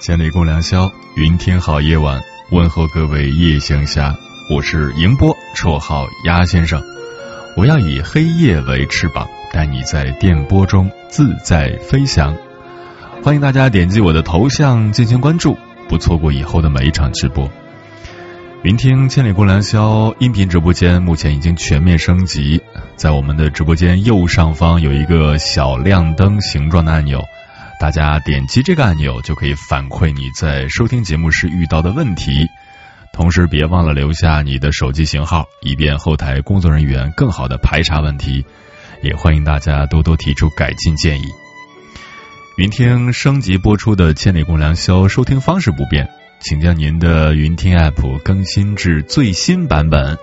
千里共良宵，云天好夜晚，问候各位夜行侠，我是迎波，绰号鸭先生。我要以黑夜为翅膀，带你在电波中自在飞翔。欢迎大家点击我的头像进行关注，不错过以后的每一场直播。云听千里共良宵音频直播间目前已经全面升级，在我们的直播间右上方有一个小亮灯形状的按钮。大家点击这个按钮，就可以反馈你在收听节目时遇到的问题，同时别忘了留下你的手机型号，以便后台工作人员更好的排查问题。也欢迎大家多多提出改进建议。云听升级播出的《千里共良宵》收听方式不变，请将您的云听 app 更新至最新版本。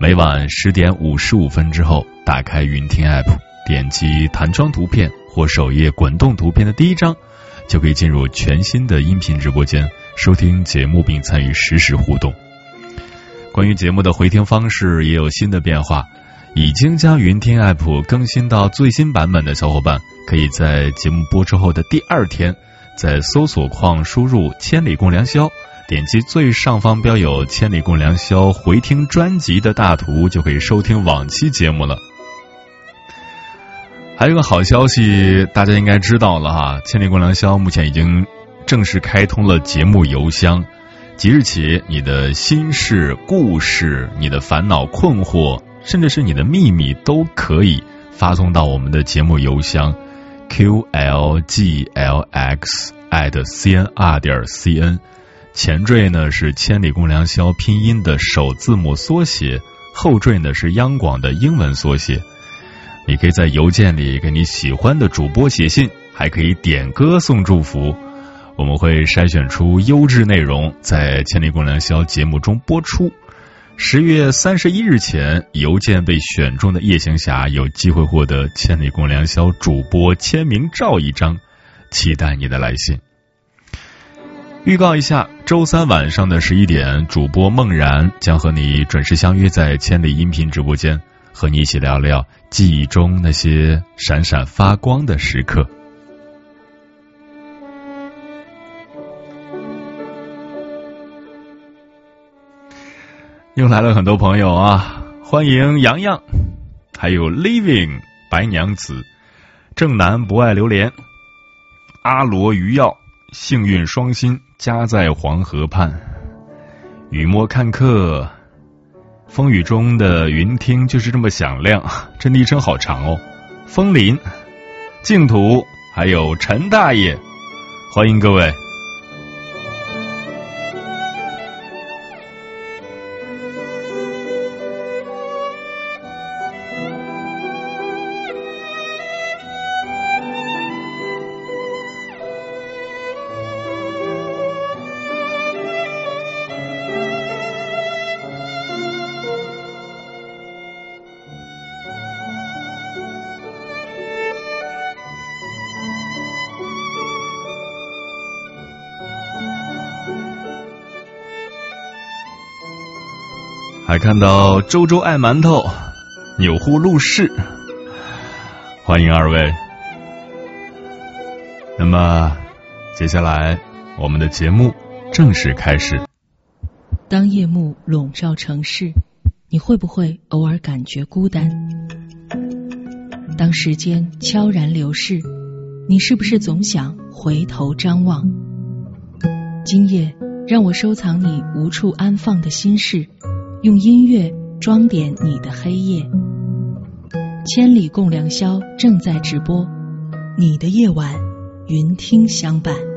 每晚十点五十五分之后，打开云听 app，点击弹窗图片。或首页滚动图片的第一张，就可以进入全新的音频直播间，收听节目并参与实时互动。关于节目的回听方式也有新的变化，已经将云听 app 更新到最新版本的小伙伴，可以在节目播出后的第二天，在搜索框输入“千里共良宵”，点击最上方标有“千里共良宵”回听专辑的大图，就可以收听往期节目了。还有一个好消息，大家应该知道了哈，《千里共良宵》目前已经正式开通了节目邮箱。即日起，你的心事、故事、你的烦恼、困惑，甚至是你的秘密，都可以发送到我们的节目邮箱 q l g l x at c n r 点 cn。前缀呢是“千里共良宵”拼音的首字母缩写，后缀呢是央广的英文缩写。你可以在邮件里给你喜欢的主播写信，还可以点歌送祝福。我们会筛选出优质内容，在《千里共良宵》节目中播出。十月三十一日前，邮件被选中的夜行侠有机会获得《千里共良宵》主播签名照一张。期待你的来信。预告一下，周三晚上的十一点，主播梦然将和你准时相约在千里音频直播间。和你一起聊聊记忆中那些闪闪发光的时刻。又来了很多朋友啊，欢迎洋洋，还有 Living 白娘子，正南不爱榴莲，阿罗鱼药，幸运双心家在黄河畔，雨墨看客。风雨中的云听就是这么响亮，这昵称好长哦。风林、净土，还有陈大爷，欢迎各位。还看到周周爱馒头，钮祜禄氏，欢迎二位。那么接下来我们的节目正式开始。当夜幕笼罩城市，你会不会偶尔感觉孤单？当时间悄然流逝，你是不是总想回头张望？今夜，让我收藏你无处安放的心事。用音乐装点你的黑夜，千里共良宵正在直播，你的夜晚，云听相伴。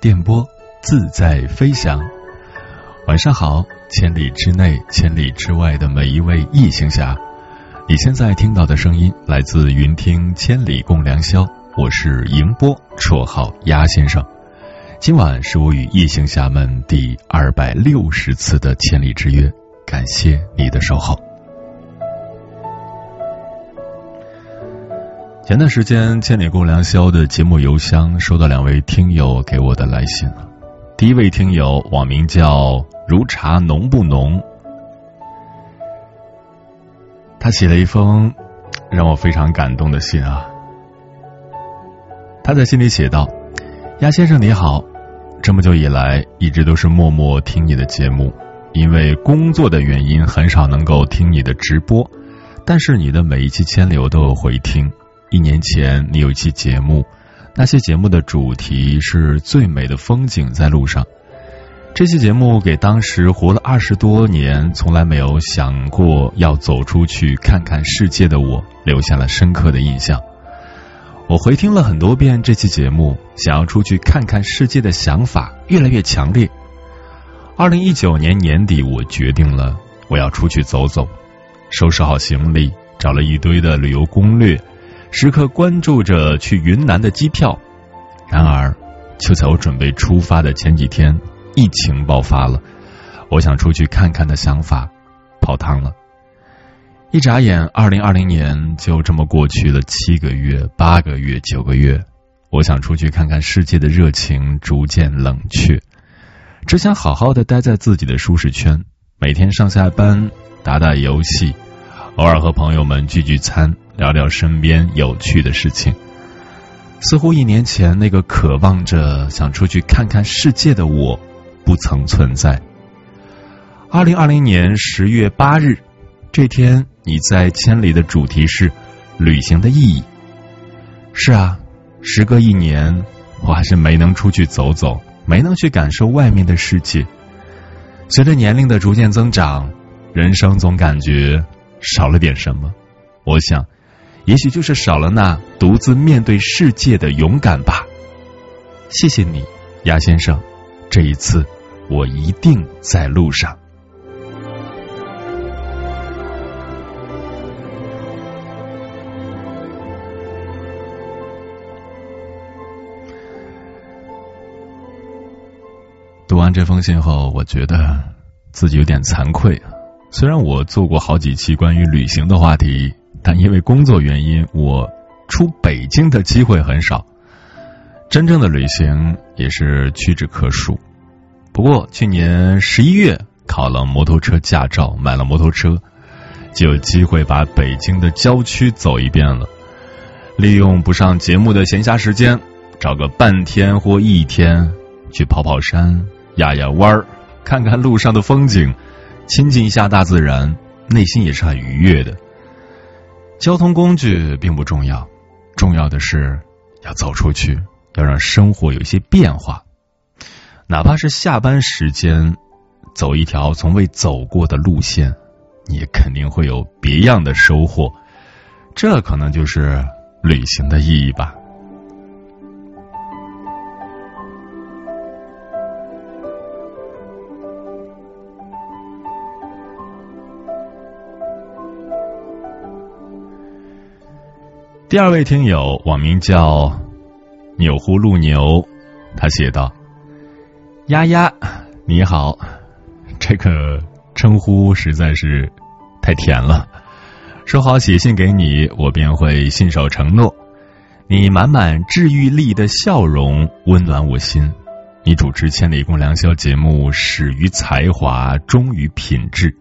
电波自在飞翔。晚上好，千里之内、千里之外的每一位异行侠，你现在听到的声音来自云听千里共良宵，我是迎波，绰号鸭先生。今晚是我与异性侠们第二百六十次的千里之约，感谢你的守候。前段时间，千里共良宵的节目邮箱收到两位听友给我的来信了。第一位听友网名叫如茶浓不浓，他写了一封让我非常感动的信啊。他在信里写道：“鸭先生你好。”这么久以来，一直都是默默听你的节目，因为工作的原因，很少能够听你的直播。但是你的每一期千里》我都有回听。一年前，你有一期节目，那些节目的主题是最美的风景在路上。这期节目给当时活了二十多年，从来没有想过要走出去看看世界的我，留下了深刻的印象。我回听了很多遍这期节目，想要出去看看世界的想法越来越强烈。二零一九年年底，我决定了我要出去走走，收拾好行李，找了一堆的旅游攻略，时刻关注着去云南的机票。然而，就在我准备出发的前几天，疫情爆发了，我想出去看看的想法泡汤了。一眨眼，二零二零年就这么过去了七个月、八个月、九个月。我想出去看看世界的热情逐渐冷却，只想好好的待在自己的舒适圈，每天上下班打打游戏，偶尔和朋友们聚聚餐，聊聊身边有趣的事情。似乎一年前那个渴望着想出去看看世界的我，不曾存在。二零二零年十月八日。这天你在千里的主题是旅行的意义。是啊，时隔一年，我还是没能出去走走，没能去感受外面的世界。随着年龄的逐渐增长，人生总感觉少了点什么。我想，也许就是少了那独自面对世界的勇敢吧。谢谢你，鸭先生，这一次我一定在路上。读完这封信后，我觉得自己有点惭愧。虽然我做过好几期关于旅行的话题，但因为工作原因，我出北京的机会很少。真正的旅行也是屈指可数。不过去年十一月考了摩托车驾照，买了摩托车，就有机会把北京的郊区走一遍了。利用不上节目的闲暇时间，找个半天或一天去跑跑山。压压弯儿，看看路上的风景，亲近一下大自然，内心也是很愉悦的。交通工具并不重要，重要的是要走出去，要让生活有一些变化。哪怕是下班时间，走一条从未走过的路线，你也肯定会有别样的收获。这可能就是旅行的意义吧。第二位听友网名叫钮祜禄牛，他写道：“丫丫，你好，这个称呼实在是太甜了。说好写信给你，我便会信守承诺。你满满治愈力的笑容温暖我心。你主持《千里共良宵》节目，始于才华，忠于品质。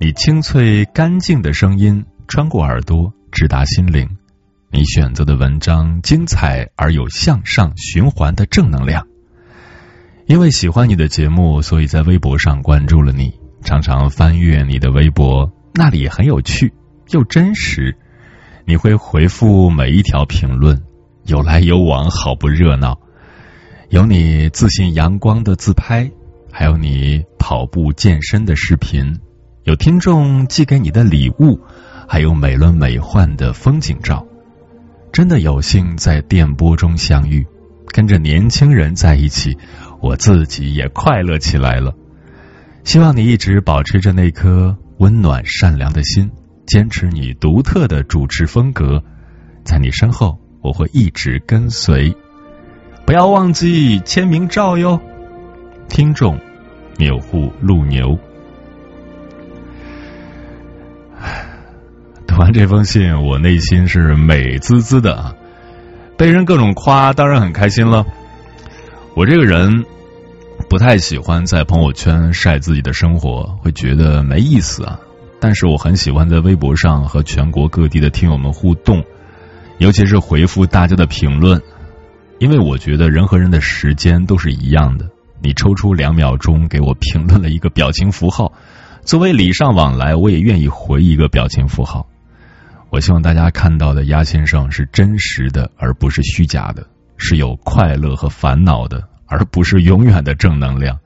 你清脆干净的声音穿过耳朵，直达心灵。”你选择的文章精彩而有向上循环的正能量。因为喜欢你的节目，所以在微博上关注了你，常常翻阅你的微博，那里很有趣又真实。你会回复每一条评论，有来有往，好不热闹。有你自信阳光的自拍，还有你跑步健身的视频，有听众寄给你的礼物，还有美轮美奂的风景照。真的有幸在电波中相遇，跟着年轻人在一起，我自己也快乐起来了。希望你一直保持着那颗温暖善良的心，坚持你独特的主持风格，在你身后我会一直跟随。不要忘记签名照哟。听众：钮祜禄牛。读完这封信，我内心是美滋滋的啊！被人各种夸，当然很开心了。我这个人不太喜欢在朋友圈晒自己的生活，会觉得没意思啊。但是我很喜欢在微博上和全国各地的听友们互动，尤其是回复大家的评论，因为我觉得人和人的时间都是一样的。你抽出两秒钟给我评论了一个表情符号，作为礼尚往来，我也愿意回一个表情符号。我希望大家看到的鸭先生是真实的，而不是虚假的；是有快乐和烦恼的，而不是永远的正能量。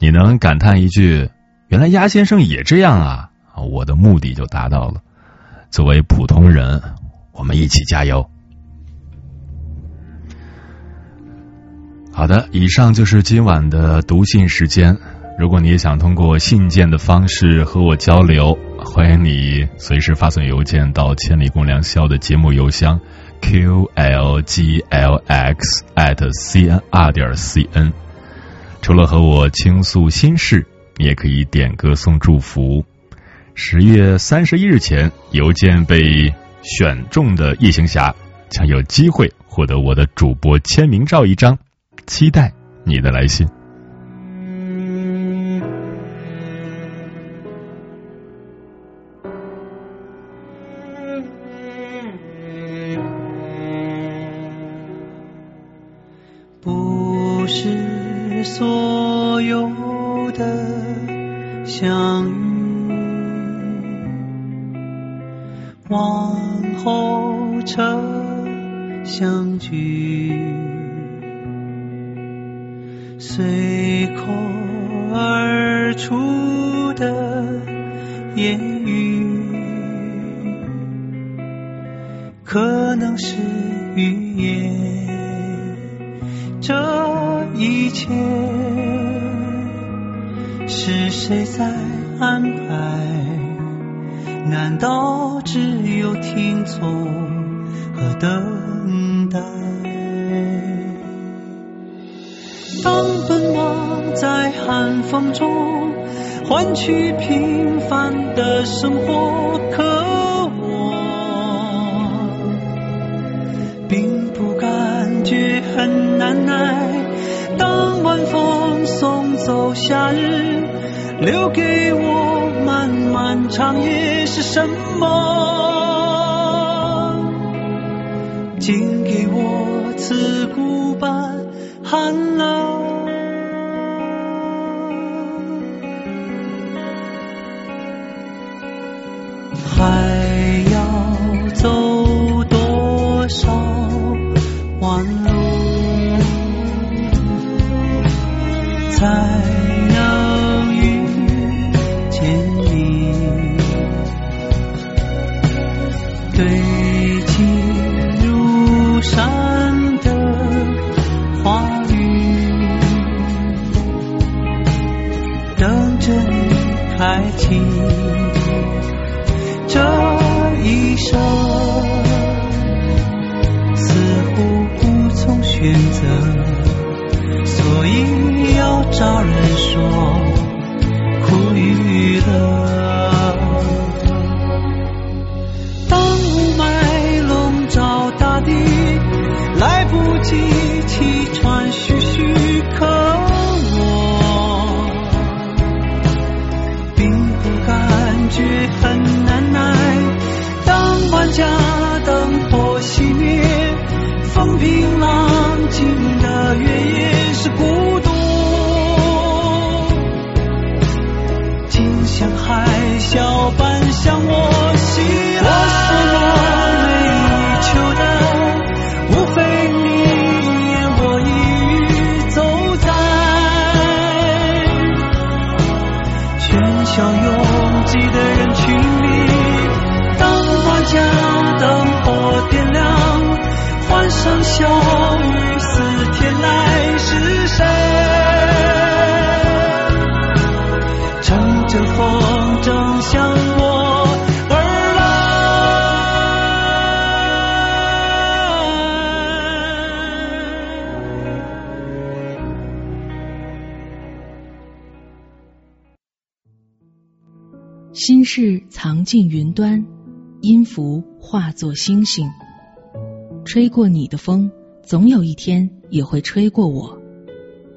你能感叹一句“原来鸭先生也这样啊”，我的目的就达到了。作为普通人，我们一起加油。好的，以上就是今晚的读信时间。如果你也想通过信件的方式和我交流，欢迎你随时发送邮件到千里共良宵的节目邮箱 q l g l x at c n 二点 c n。除了和我倾诉心事，你也可以点歌送祝福。十月三十一日前，邮件被选中的夜行侠将有机会获得我的主播签名照一张，期待你的来信。车相聚随口而出的言语可能是预言这一切是谁在安排？难道只有听从？和等待。当奔忙在寒风中，换取平凡的生活渴望，并不感觉很难耐。当晚风送走夏日，留给我漫漫长夜是什么？竟给我刺骨般寒冷。星星。吹过你的风，总有一天也会吹过我。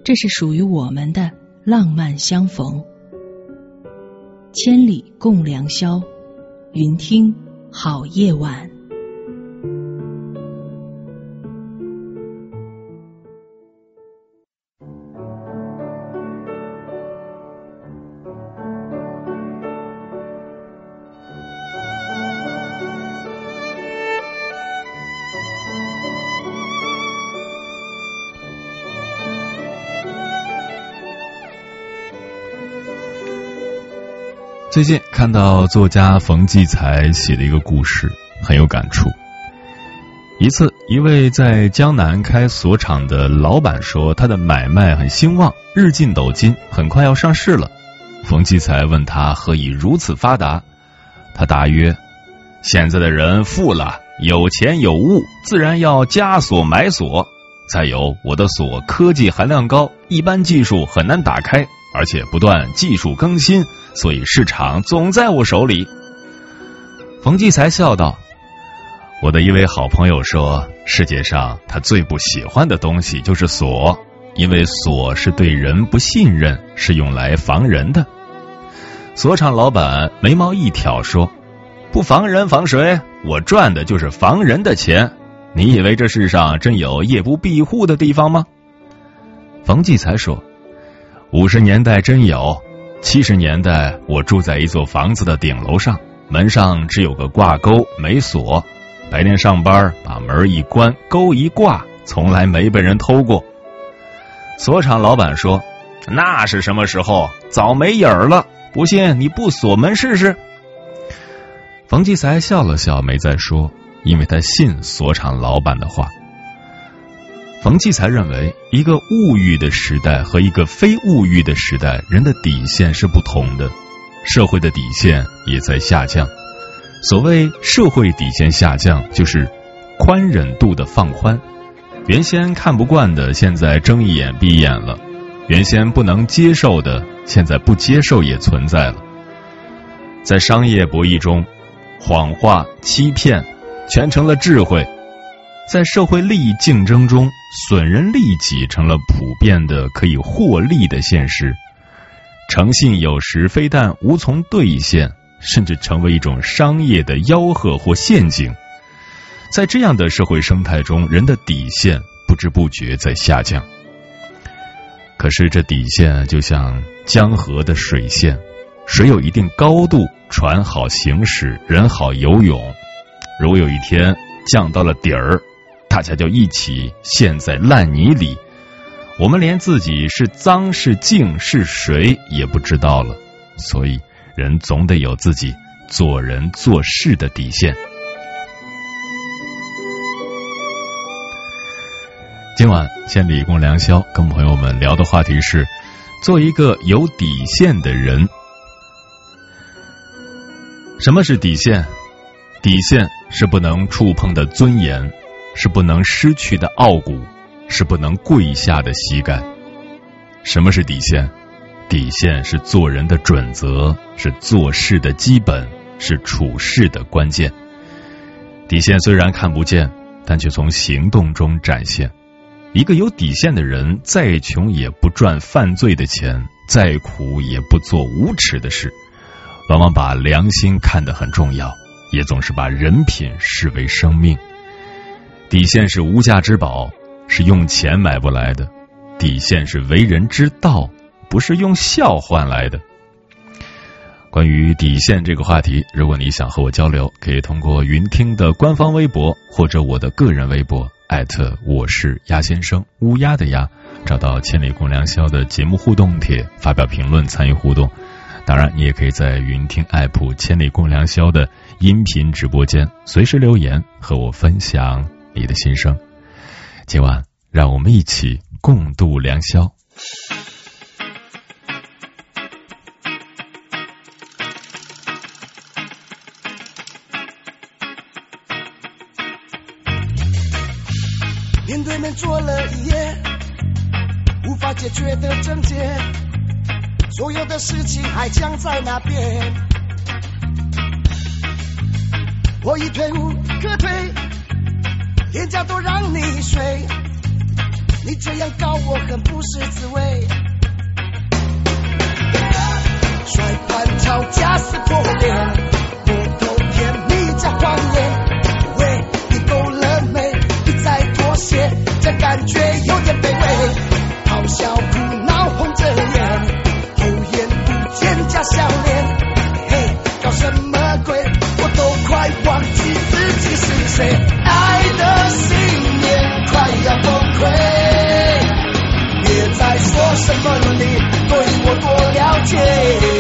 这是属于我们的浪漫相逢。千里共良宵，云听好夜晚。最近看到作家冯骥才写的一个故事，很有感触。一次，一位在江南开锁厂的老板说，他的买卖很兴旺，日进斗金，很快要上市了。冯骥才问他何以如此发达，他答曰：“现在的人富了，有钱有物，自然要加锁买锁。再有，我的锁科技含量高，一般技术很难打开，而且不断技术更新。”所以市场总在我手里。冯骥才笑道：“我的一位好朋友说，世界上他最不喜欢的东西就是锁，因为锁是对人不信任，是用来防人的。”锁厂老板眉毛一挑说：“不防人防谁？我赚的就是防人的钱。你以为这世上真有夜不闭户的地方吗？”冯骥才说：“五十年代真有。”七十年代，我住在一座房子的顶楼上，门上只有个挂钩，没锁。白天上班，把门一关，钩一挂，从来没被人偷过。锁厂老板说：“那是什么时候？早没影儿了。不信你不锁门试试。”冯骥才笑了笑，没再说，因为他信锁厂老板的话。冯骥才认为，一个物欲的时代和一个非物欲的时代，人的底线是不同的，社会的底线也在下降。所谓社会底线下降，就是宽忍度的放宽。原先看不惯的，现在睁一眼闭一眼了；原先不能接受的，现在不接受也存在了。在商业博弈中，谎话、欺骗全成了智慧。在社会利益竞争中，损人利己成了普遍的可以获利的现实。诚信有时非但无从兑现，甚至成为一种商业的吆喝或陷阱。在这样的社会生态中，人的底线不知不觉在下降。可是这底线就像江河的水线，水有一定高度，船好行驶，人好游泳。如有一天降到了底儿。大家就一起陷在烂泥里，我们连自己是脏是净是谁也不知道了。所以，人总得有自己做人做事的底线。今晚千里共良宵，跟朋友们聊的话题是：做一个有底线的人。什么是底线？底线是不能触碰的尊严。是不能失去的傲骨，是不能跪下的膝盖。什么是底线？底线是做人的准则，是做事的基本，是处事的关键。底线虽然看不见，但却从行动中展现。一个有底线的人，再穷也不赚犯罪的钱，再苦也不做无耻的事。往往把良心看得很重要，也总是把人品视为生命。底线是无价之宝，是用钱买不来的；底线是为人之道，不是用笑换来的。关于底线这个话题，如果你想和我交流，可以通过云听的官方微博或者我的个人微博艾特我是鸭先生乌鸦的鸭，找到千里共良宵的节目互动帖，发表评论参与互动。当然，你也可以在云听 app 千里共良宵的音频直播间随时留言和我分享。你的心声，今晚让我们一起共度良宵。面对面坐了一夜，无法解决的症结，所有的事情还僵在那边。我已退无可退，连觉都让你睡，你这样搞我很不是滋味。摔盘吵架撕破脸，不够甜蜜加谎言。喂，你够了没？你再妥协，这感觉有点卑微。咆哮哭多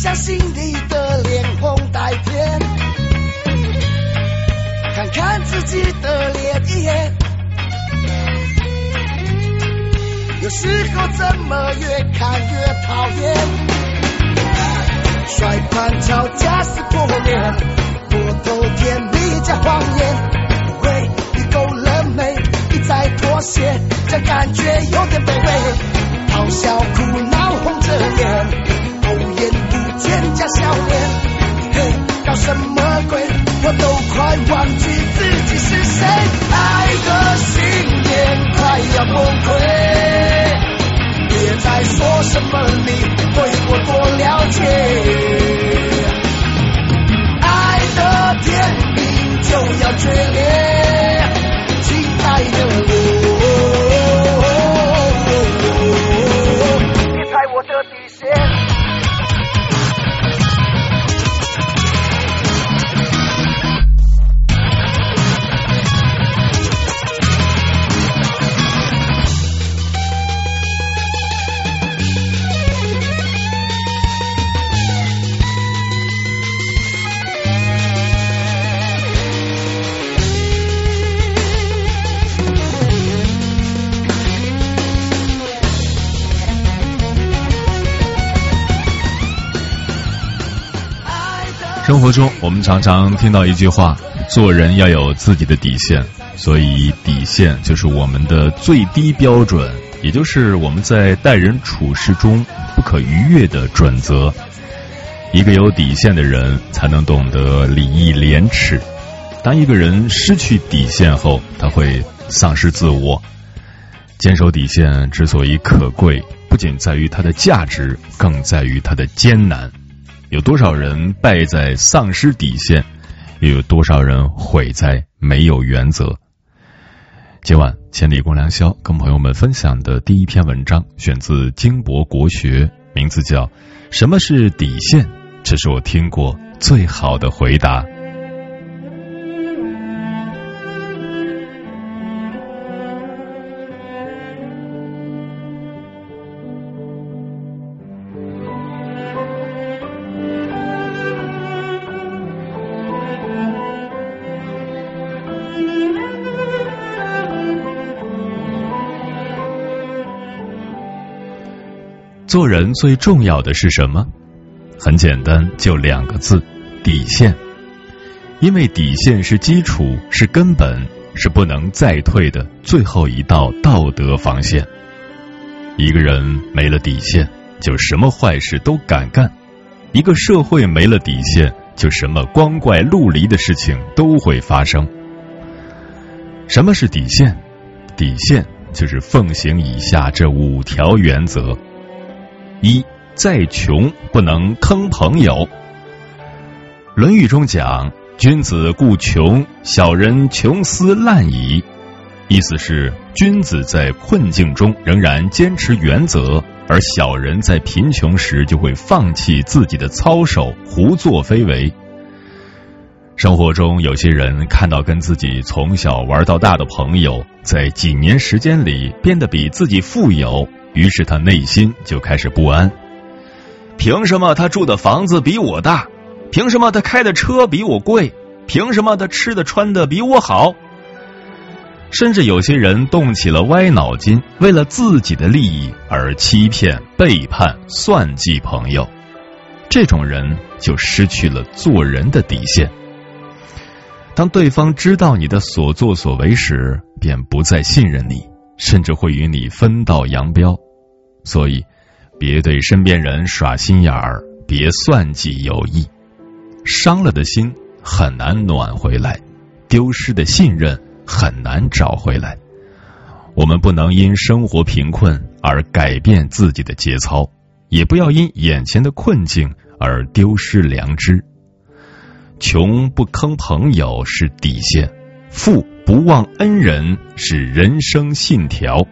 相信你的脸红带甜？看看自己的脸一眼，有时候怎么越看越讨厌？摔盘吵架撕破脸，摸头甜蜜加谎言。喂，你够了没？你再妥协，这感觉有点卑微。咆哮哭闹红着脸，见假笑脸。嘿，搞什么鬼？我都快忘记自己是谁。爱的信念快要崩溃，别再说什么你对我多了解。爱的天命就要决裂，亲爱的我，生活中，我们常常听到一句话：做人要有自己的底线。所以，底线就是我们的最低标准，也就是我们在待人处事中不可逾越的准则。一个有底线的人，才能懂得礼义廉耻。当一个人失去底线后，他会丧失自我。坚守底线之所以可贵，不仅在于它的价值，更在于它的艰难。有多少人败在丧失底线，又有多少人毁在没有原则？今晚千里共良宵跟朋友们分享的第一篇文章，选自金博国学，名字叫《什么是底线》，这是我听过最好的回答。做人最重要的是什么？很简单，就两个字：底线。因为底线是基础，是根本，是不能再退的最后一道道德防线。一个人没了底线，就什么坏事都敢干；一个社会没了底线，就什么光怪陆离的事情都会发生。什么是底线？底线就是奉行以下这五条原则。一再穷不能坑朋友，《论语》中讲：“君子固穷，小人穷斯滥矣。”意思是，君子在困境中仍然坚持原则，而小人在贫穷时就会放弃自己的操守，胡作非为。生活中，有些人看到跟自己从小玩到大的朋友，在几年时间里变得比自己富有。于是他内心就开始不安，凭什么他住的房子比我大？凭什么他开的车比我贵？凭什么他吃的穿的比我好？甚至有些人动起了歪脑筋，为了自己的利益而欺骗、背叛、算计朋友，这种人就失去了做人的底线。当对方知道你的所作所为时，便不再信任你，甚至会与你分道扬镳。所以，别对身边人耍心眼儿，别算计友谊，伤了的心很难暖回来，丢失的信任。很难找回来。我们不能因生活贫困而改变自己的节操，也不要因眼前的困境而丢失良知。穷不坑朋友是底线，富不忘恩人是人生信条。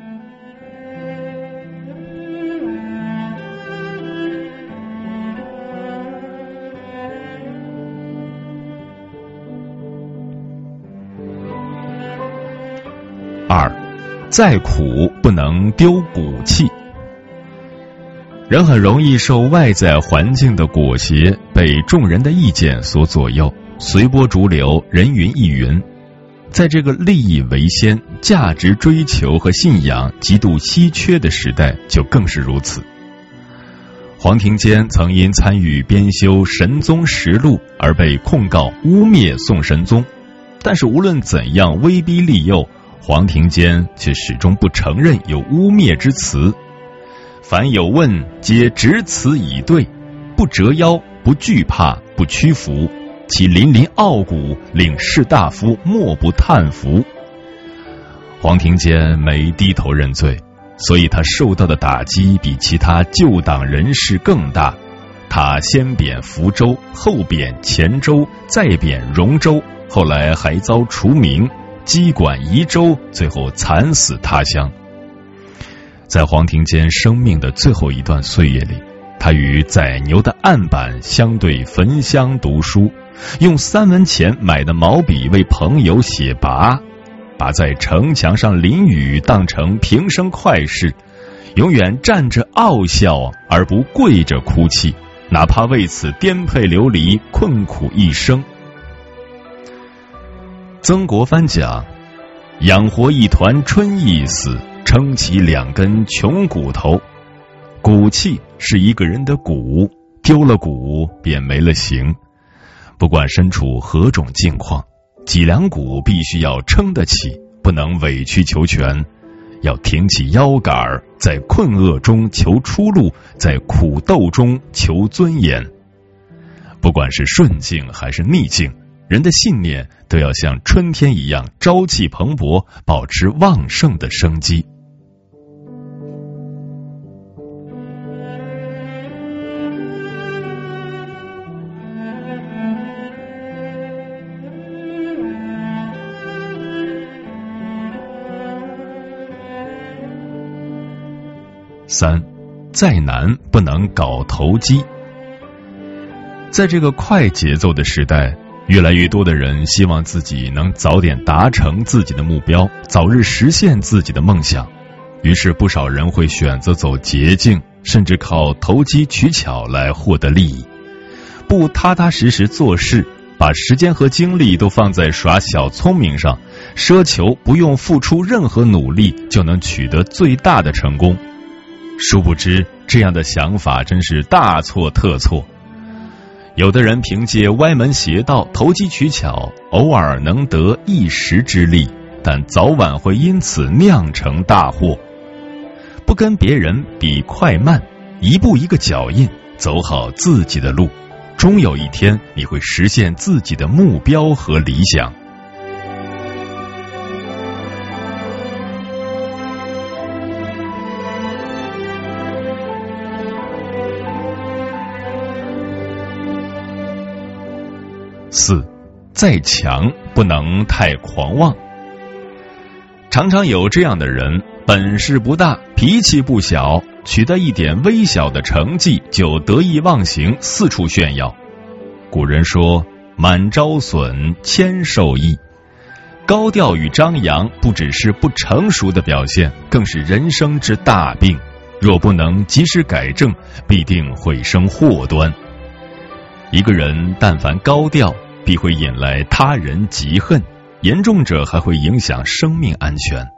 二，再苦不能丢骨气。人很容易受外在环境的裹挟，被众人的意见所左右，随波逐流，人云亦云。在这个利益为先、价值追求和信仰极度稀缺的时代，就更是如此。黄庭坚曾因参与编修《神宗实录》而被控告污蔑宋神宗，但是无论怎样威逼利诱。黄庭坚却始终不承认有污蔑之词，凡有问，皆执词以对，不折腰，不惧怕，不屈服，其凛凛傲骨，令士大夫莫不叹服。黄庭坚没低头认罪，所以他受到的打击比其他旧党人士更大。他先贬福州，后贬黔州，再贬荣州，后来还遭除名。机管夷州，最后惨死他乡。在黄庭坚生命的最后一段岁月里，他与宰牛的案板相对焚香读书，用三文钱买的毛笔为朋友写跋，把在城墙上淋雨当成平生快事，永远站着傲笑而不跪着哭泣，哪怕为此颠沛流离、困苦一生。曾国藩讲：“养活一团春意思，撑起两根穷骨头。骨气是一个人的骨，丢了骨便没了形。不管身处何种境况，脊梁骨必须要撑得起，不能委曲求全，要挺起腰杆儿，在困厄中求出路，在苦斗中求尊严。不管是顺境还是逆境。”人的信念都要像春天一样朝气蓬勃，保持旺盛的生机。三，再难不能搞投机。在这个快节奏的时代。越来越多的人希望自己能早点达成自己的目标，早日实现自己的梦想。于是，不少人会选择走捷径，甚至靠投机取巧来获得利益，不踏踏实实做事，把时间和精力都放在耍小聪明上，奢求不用付出任何努力就能取得最大的成功。殊不知，这样的想法真是大错特错。有的人凭借歪门邪道、投机取巧，偶尔能得一时之利，但早晚会因此酿成大祸。不跟别人比快慢，一步一个脚印，走好自己的路，终有一天你会实现自己的目标和理想。四，再强不能太狂妄。常常有这样的人，本事不大，脾气不小，取得一点微小的成绩就得意忘形，四处炫耀。古人说：“满招损，谦受益。”高调与张扬不只是不成熟的表现，更是人生之大病。若不能及时改正，必定会生祸端。一个人但凡高调。必会引来他人嫉恨，严重者还会影响生命安全。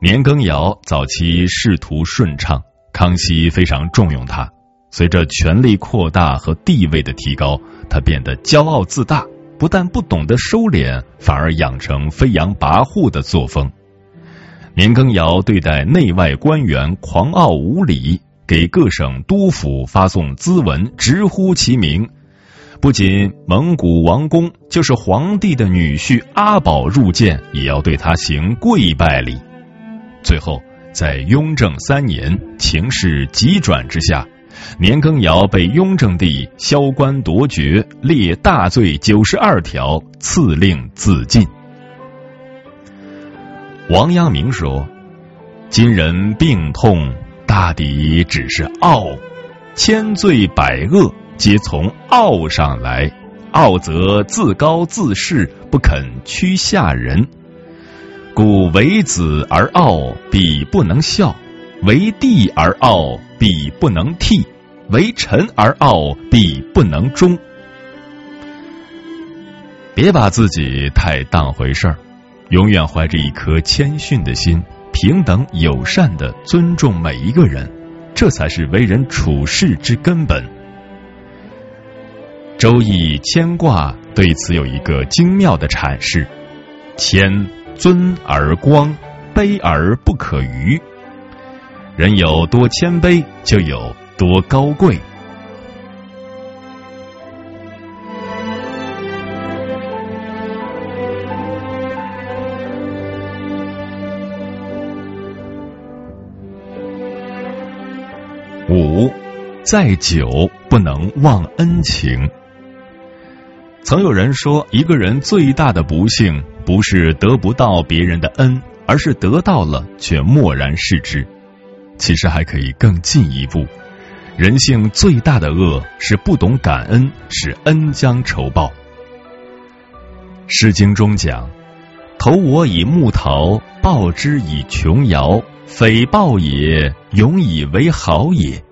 年羹尧早期仕途顺畅，康熙非常重用他。随着权力扩大和地位的提高，他变得骄傲自大，不但不懂得收敛，反而养成飞扬跋扈的作风。年羹尧对待内外官员狂傲无礼，给各省督府发送咨文，直呼其名。不仅蒙古王公，就是皇帝的女婿阿宝入见，也要对他行跪拜礼。最后，在雍正三年，情势急转之下，年羹尧被雍正帝削官夺爵，列大罪九十二条，赐令自尽。王阳明说：“今人病痛，大抵只是傲，千罪百恶，皆从傲上来。傲则自高自恃，不肯屈下人。故为子而傲，彼不能孝；为弟而傲，彼不能替；为臣而傲，彼不能忠。别把自己太当回事儿。”永远怀着一颗谦逊的心，平等友善的尊重每一个人，这才是为人处事之根本。《周易》谦卦对此有一个精妙的阐释：谦尊而光，卑而不可逾。人有多谦卑，就有多高贵。五，再久不能忘恩情。曾有人说，一个人最大的不幸，不是得不到别人的恩，而是得到了却漠然视之。其实还可以更进一步，人性最大的恶是不懂感恩，是恩将仇报。《诗经》中讲：“投我以木桃，报之以琼瑶。”匪报也，永以为好也。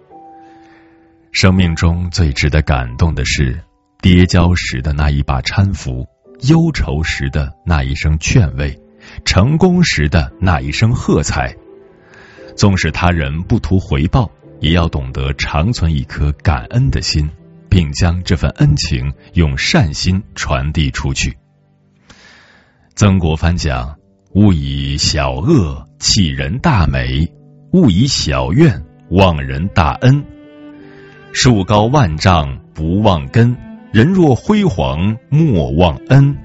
生命中最值得感动的是，跌跤时的那一把搀扶，忧愁时的那一声劝慰，成功时的那一声喝彩。纵使他人不图回报，也要懂得长存一颗感恩的心，并将这份恩情用善心传递出去。曾国藩讲。勿以小恶弃人大美，勿以小怨忘人大恩。树高万丈不忘根，人若辉煌莫忘恩。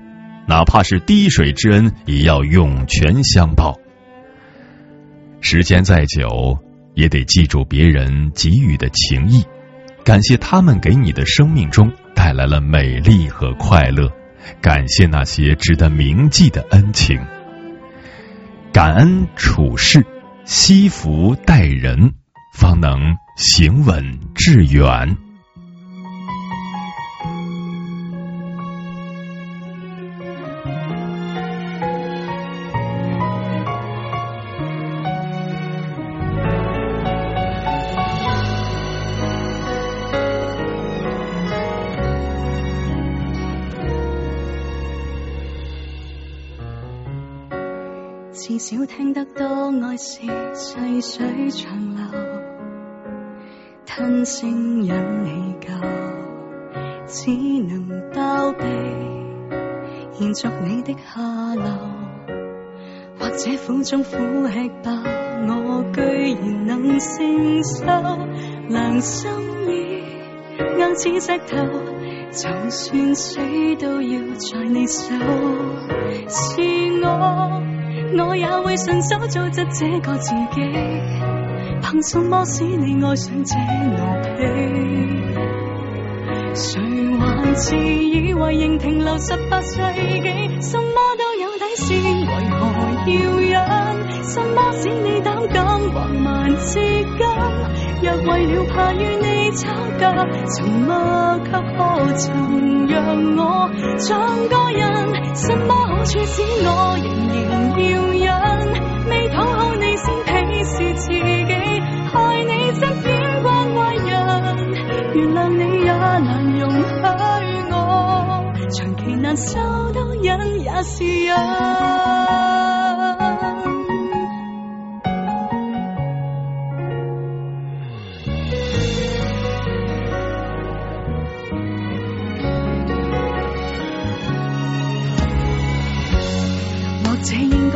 哪怕是滴水之恩，也要涌泉相报。时间再久，也得记住别人给予的情谊，感谢他们给你的生命中带来了美丽和快乐，感谢那些值得铭记的恩情。感恩处事，惜福待人，方能行稳致远。多爱是细水长流，吞声忍气够，只能包庇延续你的下流。或者苦中苦吃饱，我居然能承受。良心已硬似石头，就算死都要在你手。是我。我也会顺手做出这个自己，凭什么使你爱上这乐器？谁还自以为仍停留十八世纪？什么都有底线，为何要忍？什么使你胆敢横蛮至今？若为了怕与你吵架，沉默却可曾让我像个人？什么好处使我仍然要忍？未讨好你先鄙视自己，害你側邊關懷人，原諒你也難容許我受到忍也是忍。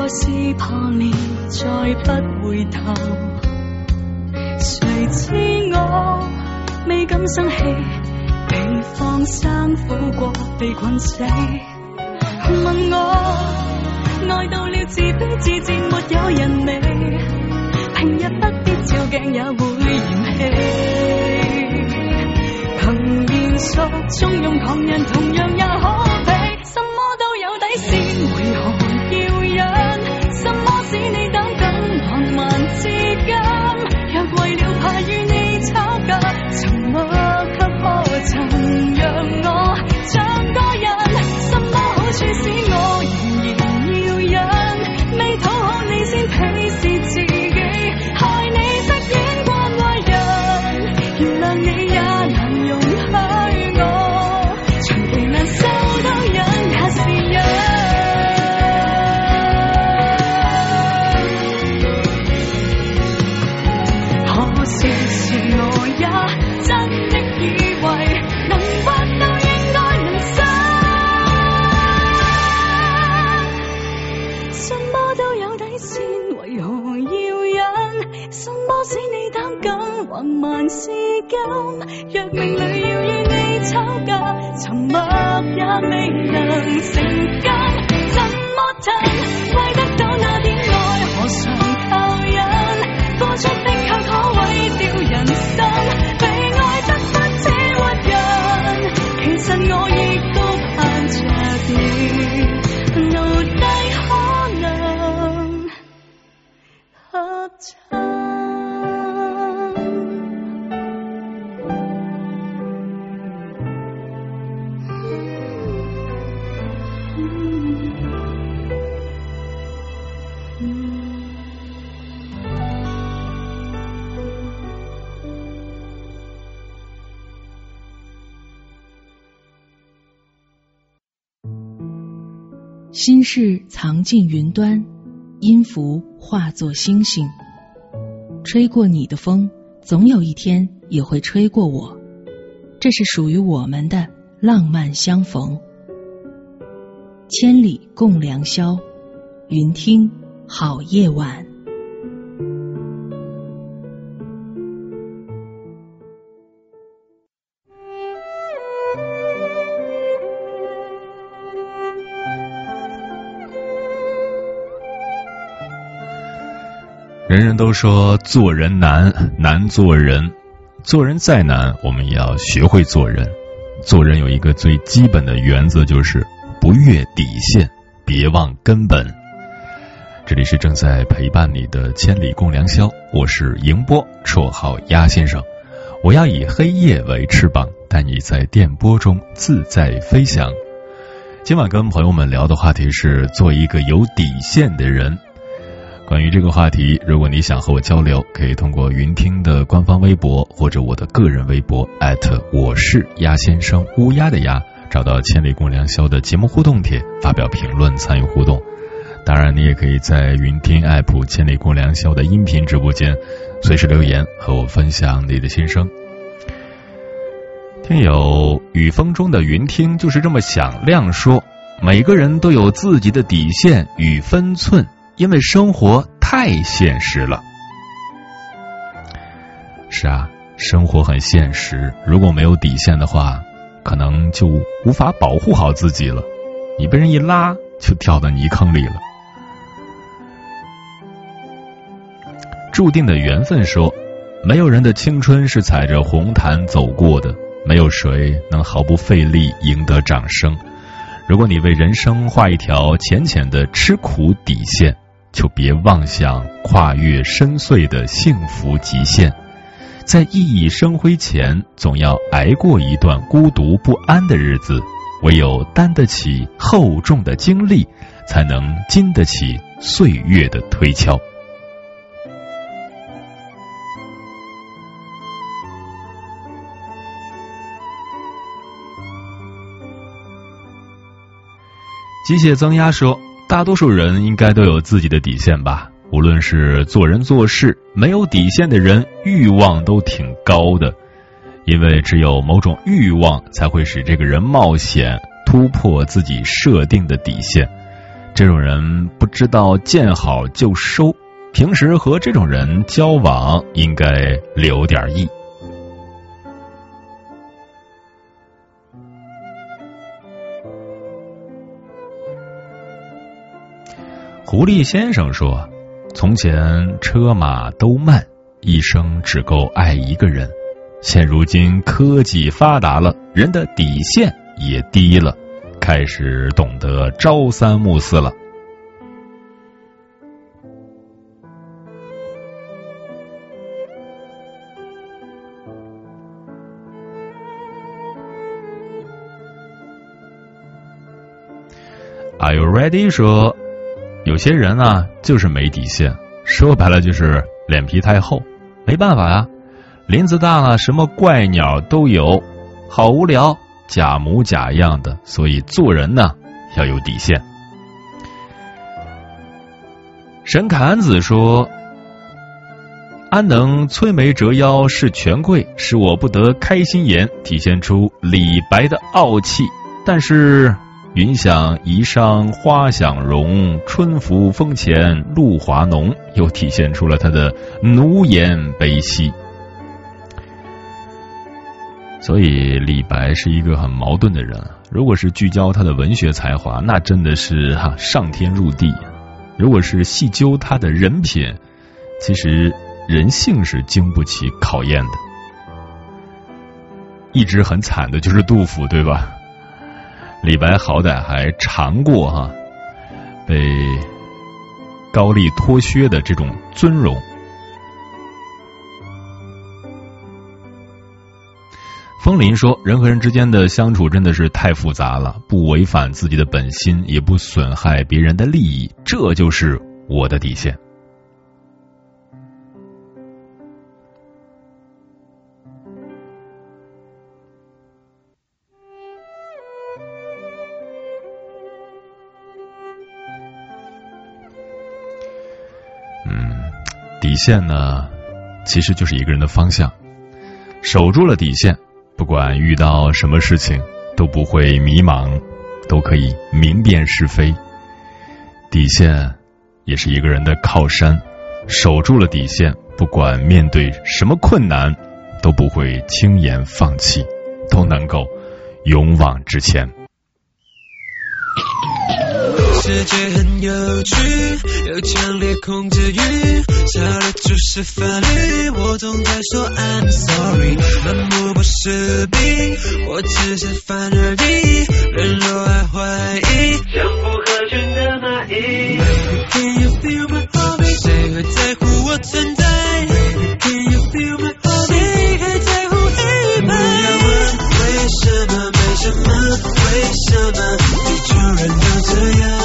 是破裂，再不回头。谁知我未敢生气，被放生苦过，被困死。问我爱到了自卑自贱，没有人理。平日不必照镜也会嫌弃。凭言俗，纵容狂人同样也可是金，若命里要与你吵架，沉默也未能成金，怎么吞？心事藏进云端，音符化作星星。吹过你的风，总有一天也会吹过我。这是属于我们的浪漫相逢。千里共良宵，云听好夜晚。人人都说做人难，难做人。做人再难，我们也要学会做人。做人有一个最基本的原则，就是不越底线，别忘根本。这里是正在陪伴你的千里共良宵，我是迎波，绰号鸭先生。我要以黑夜为翅膀，带你在电波中自在飞翔。今晚跟朋友们聊的话题是做一个有底线的人。关于这个话题，如果你想和我交流，可以通过云听的官方微博或者我的个人微博我是鸭先生乌鸦的鸭，找到千里共良宵的节目互动帖，发表评论参与互动。当然，你也可以在云听 app 千里共良宵的音频直播间随时留言和我分享你的心声。听友雨风中的云听就是这么响亮说，每个人都有自己的底线与分寸。因为生活太现实了，是啊，生活很现实。如果没有底线的话，可能就无法保护好自己了。你被人一拉，就掉到泥坑里了。注定的缘分说，没有人的青春是踩着红毯走过的，没有谁能毫不费力赢得掌声。如果你为人生画一条浅浅的吃苦底线。就别妄想跨越深邃的幸福极限，在熠熠生辉前，总要挨过一段孤独不安的日子。唯有担得起厚重的经历，才能经得起岁月的推敲。机械增压说，大多数人应该都有自己的底线吧。无论是做人做事，没有底线的人欲望都挺高的，因为只有某种欲望才会使这个人冒险突破自己设定的底线。这种人不知道见好就收，平时和这种人交往应该留点意。狐狸先生说。从前车马都慢，一生只够爱一个人。现如今科技发达了，人的底线也低了，开始懂得朝三暮四了。Are you ready？说。有些人呢，就是没底线，说白了就是脸皮太厚，没办法呀。林子大了，什么怪鸟都有，好无聊，假模假样的。所以做人呢，要有底线。沈侃子说：“安能摧眉折腰事权贵，使我不得开心颜。”体现出李白的傲气，但是。云想衣裳花想容，春拂风前露华浓，又体现出了他的奴颜卑膝。所以李白是一个很矛盾的人。如果是聚焦他的文学才华，那真的是哈上天入地；如果是细究他的人品，其实人性是经不起考验的。一直很惨的就是杜甫，对吧？李白好歹还尝过哈被高丽脱靴的这种尊荣。风林说：“人和人之间的相处真的是太复杂了，不违反自己的本心，也不损害别人的利益，这就是我的底线。”底线呢，其实就是一个人的方向。守住了底线，不管遇到什么事情都不会迷茫，都可以明辨是非。底线也是一个人的靠山，守住了底线，不管面对什么困难，都不会轻言放弃，都能够勇往直前。世界很有趣，有强烈控制欲，少了就是法律。我总在说 I'm sorry，盲目不是病，我只是反而已，人若爱怀疑，像不合群的蚂蚁。Can you feel my heartbeat？谁会在乎我存在？Baby，can you feel my heartbeat？谁还在乎黑白？不要问为什么，为什么，为什么地球人都这样？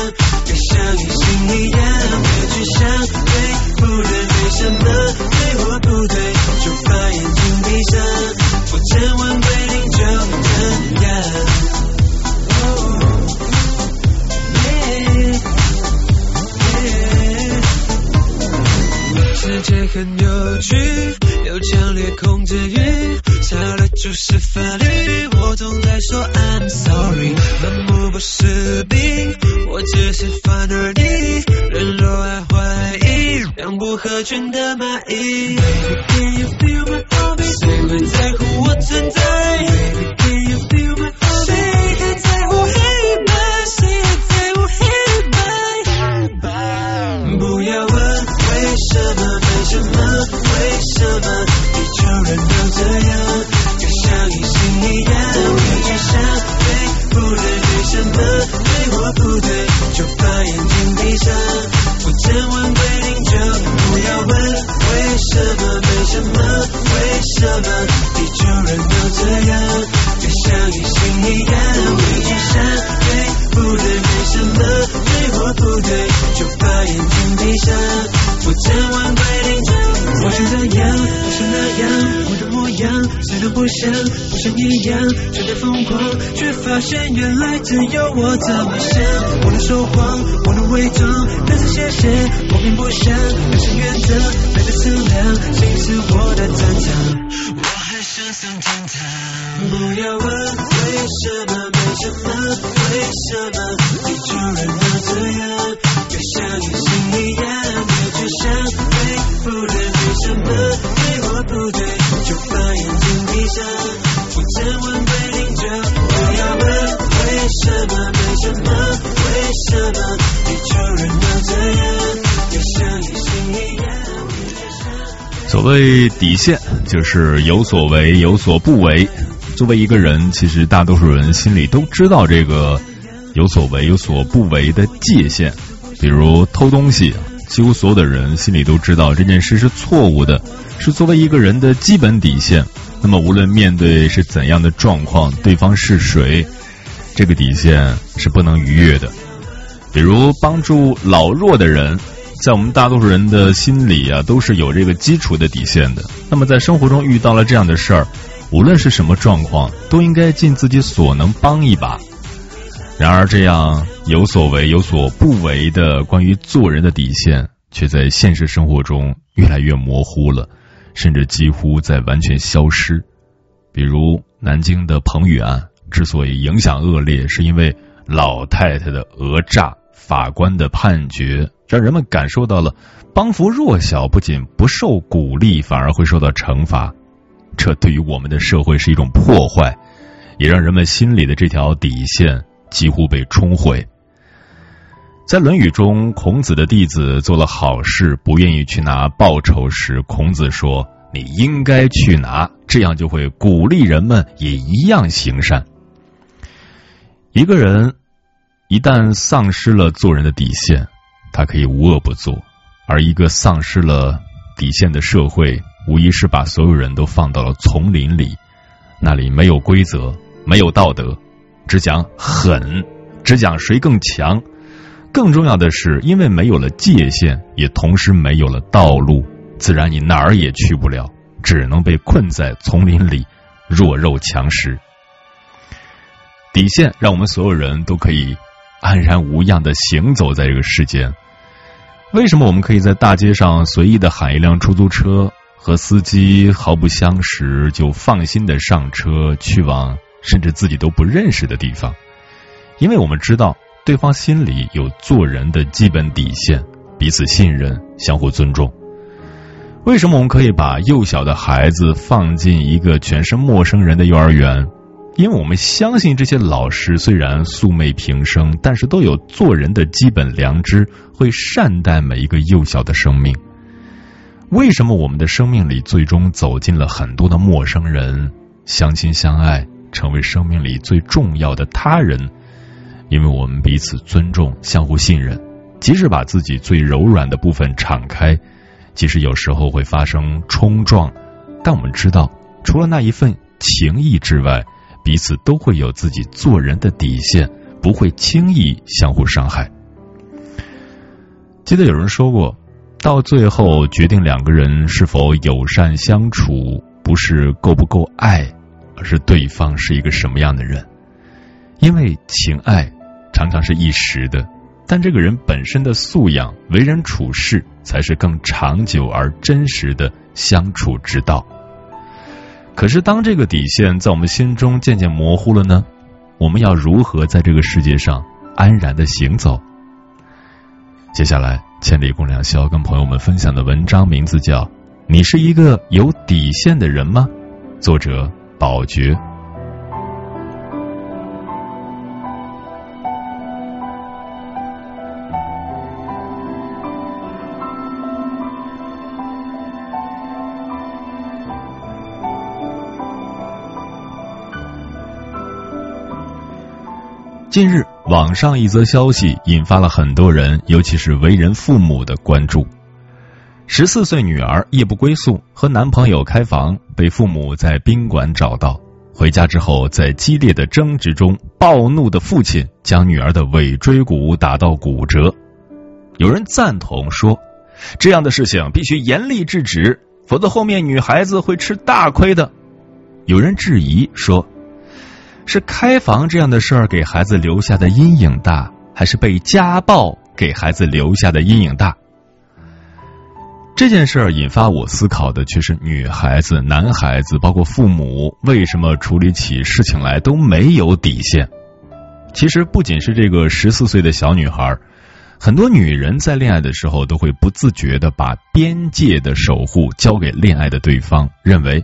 就是有所为有所不为。作为一个人，其实大多数人心里都知道这个有所为有所不为的界限。比如偷东西，几乎所有的人心里都知道这件事是错误的，是作为一个人的基本底线。那么，无论面对是怎样的状况，对方是谁，这个底线是不能逾越的。比如帮助老弱的人。在我们大多数人的心里啊，都是有这个基础的底线的。那么在生活中遇到了这样的事儿，无论是什么状况，都应该尽自己所能帮一把。然而，这样有所为有所不为的关于做人的底线，却在现实生活中越来越模糊了，甚至几乎在完全消失。比如南京的彭宇案之所以影响恶劣，是因为老太太的讹诈。法官的判决让人们感受到了帮扶弱小不仅不受鼓励，反而会受到惩罚。这对于我们的社会是一种破坏，也让人们心里的这条底线几乎被冲毁。在《论语》中，孔子的弟子做了好事，不愿意去拿报酬时，孔子说：“你应该去拿，这样就会鼓励人们也一样行善。”一个人。一旦丧失了做人的底线，他可以无恶不作；而一个丧失了底线的社会，无疑是把所有人都放到了丛林里，那里没有规则，没有道德，只讲狠，只讲谁更强。更重要的是，因为没有了界限，也同时没有了道路，自然你哪儿也去不了，只能被困在丛林里，弱肉强食。底线让我们所有人都可以。安然无恙的行走在这个世间，为什么我们可以在大街上随意的喊一辆出租车，和司机毫不相识就放心的上车去往甚至自己都不认识的地方？因为我们知道对方心里有做人的基本底线，彼此信任，相互尊重。为什么我们可以把幼小的孩子放进一个全是陌生人的幼儿园？因为我们相信这些老师虽然素昧平生，但是都有做人的基本良知，会善待每一个幼小的生命。为什么我们的生命里最终走进了很多的陌生人，相亲相爱，成为生命里最重要的他人？因为我们彼此尊重，相互信任，即使把自己最柔软的部分敞开，即使有时候会发生冲撞，但我们知道，除了那一份情谊之外。彼此都会有自己做人的底线，不会轻易相互伤害。记得有人说过，到最后决定两个人是否友善相处，不是够不够爱，而是对方是一个什么样的人。因为情爱常常是一时的，但这个人本身的素养、为人处事，才是更长久而真实的相处之道。可是，当这个底线在我们心中渐渐模糊了呢？我们要如何在这个世界上安然的行走？接下来，千里共良宵跟朋友们分享的文章名字叫《你是一个有底线的人吗》，作者宝觉。近日，网上一则消息引发了很多人，尤其是为人父母的关注。十四岁女儿夜不归宿，和男朋友开房，被父母在宾馆找到。回家之后，在激烈的争执中，暴怒的父亲将女儿的尾椎骨打到骨折。有人赞同说，这样的事情必须严厉制止，否则后面女孩子会吃大亏的。有人质疑说，是开房这样的事儿给孩子留下的阴影大，还是被家暴给孩子留下的阴影大？这件事儿引发我思考的却是女孩子、男孩子，包括父母，为什么处理起事情来都没有底线？其实不仅是这个十四岁的小女孩，很多女人在恋爱的时候都会不自觉的把边界的守护交给恋爱的对方，认为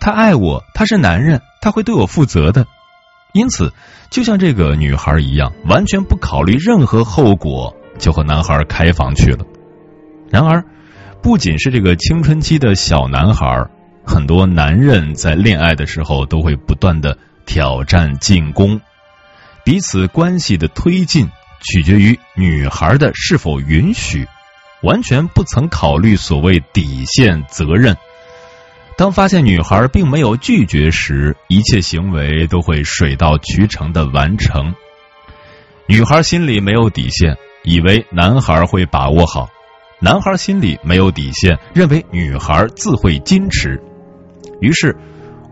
他爱我，他是男人，他会对我负责的。因此，就像这个女孩一样，完全不考虑任何后果，就和男孩开房去了。然而，不仅是这个青春期的小男孩，很多男人在恋爱的时候都会不断的挑战进攻，彼此关系的推进取决于女孩的是否允许，完全不曾考虑所谓底线责任。当发现女孩并没有拒绝时，一切行为都会水到渠成的完成。女孩心里没有底线，以为男孩会把握好。男孩心里没有底线，认为女孩自会矜持，于是，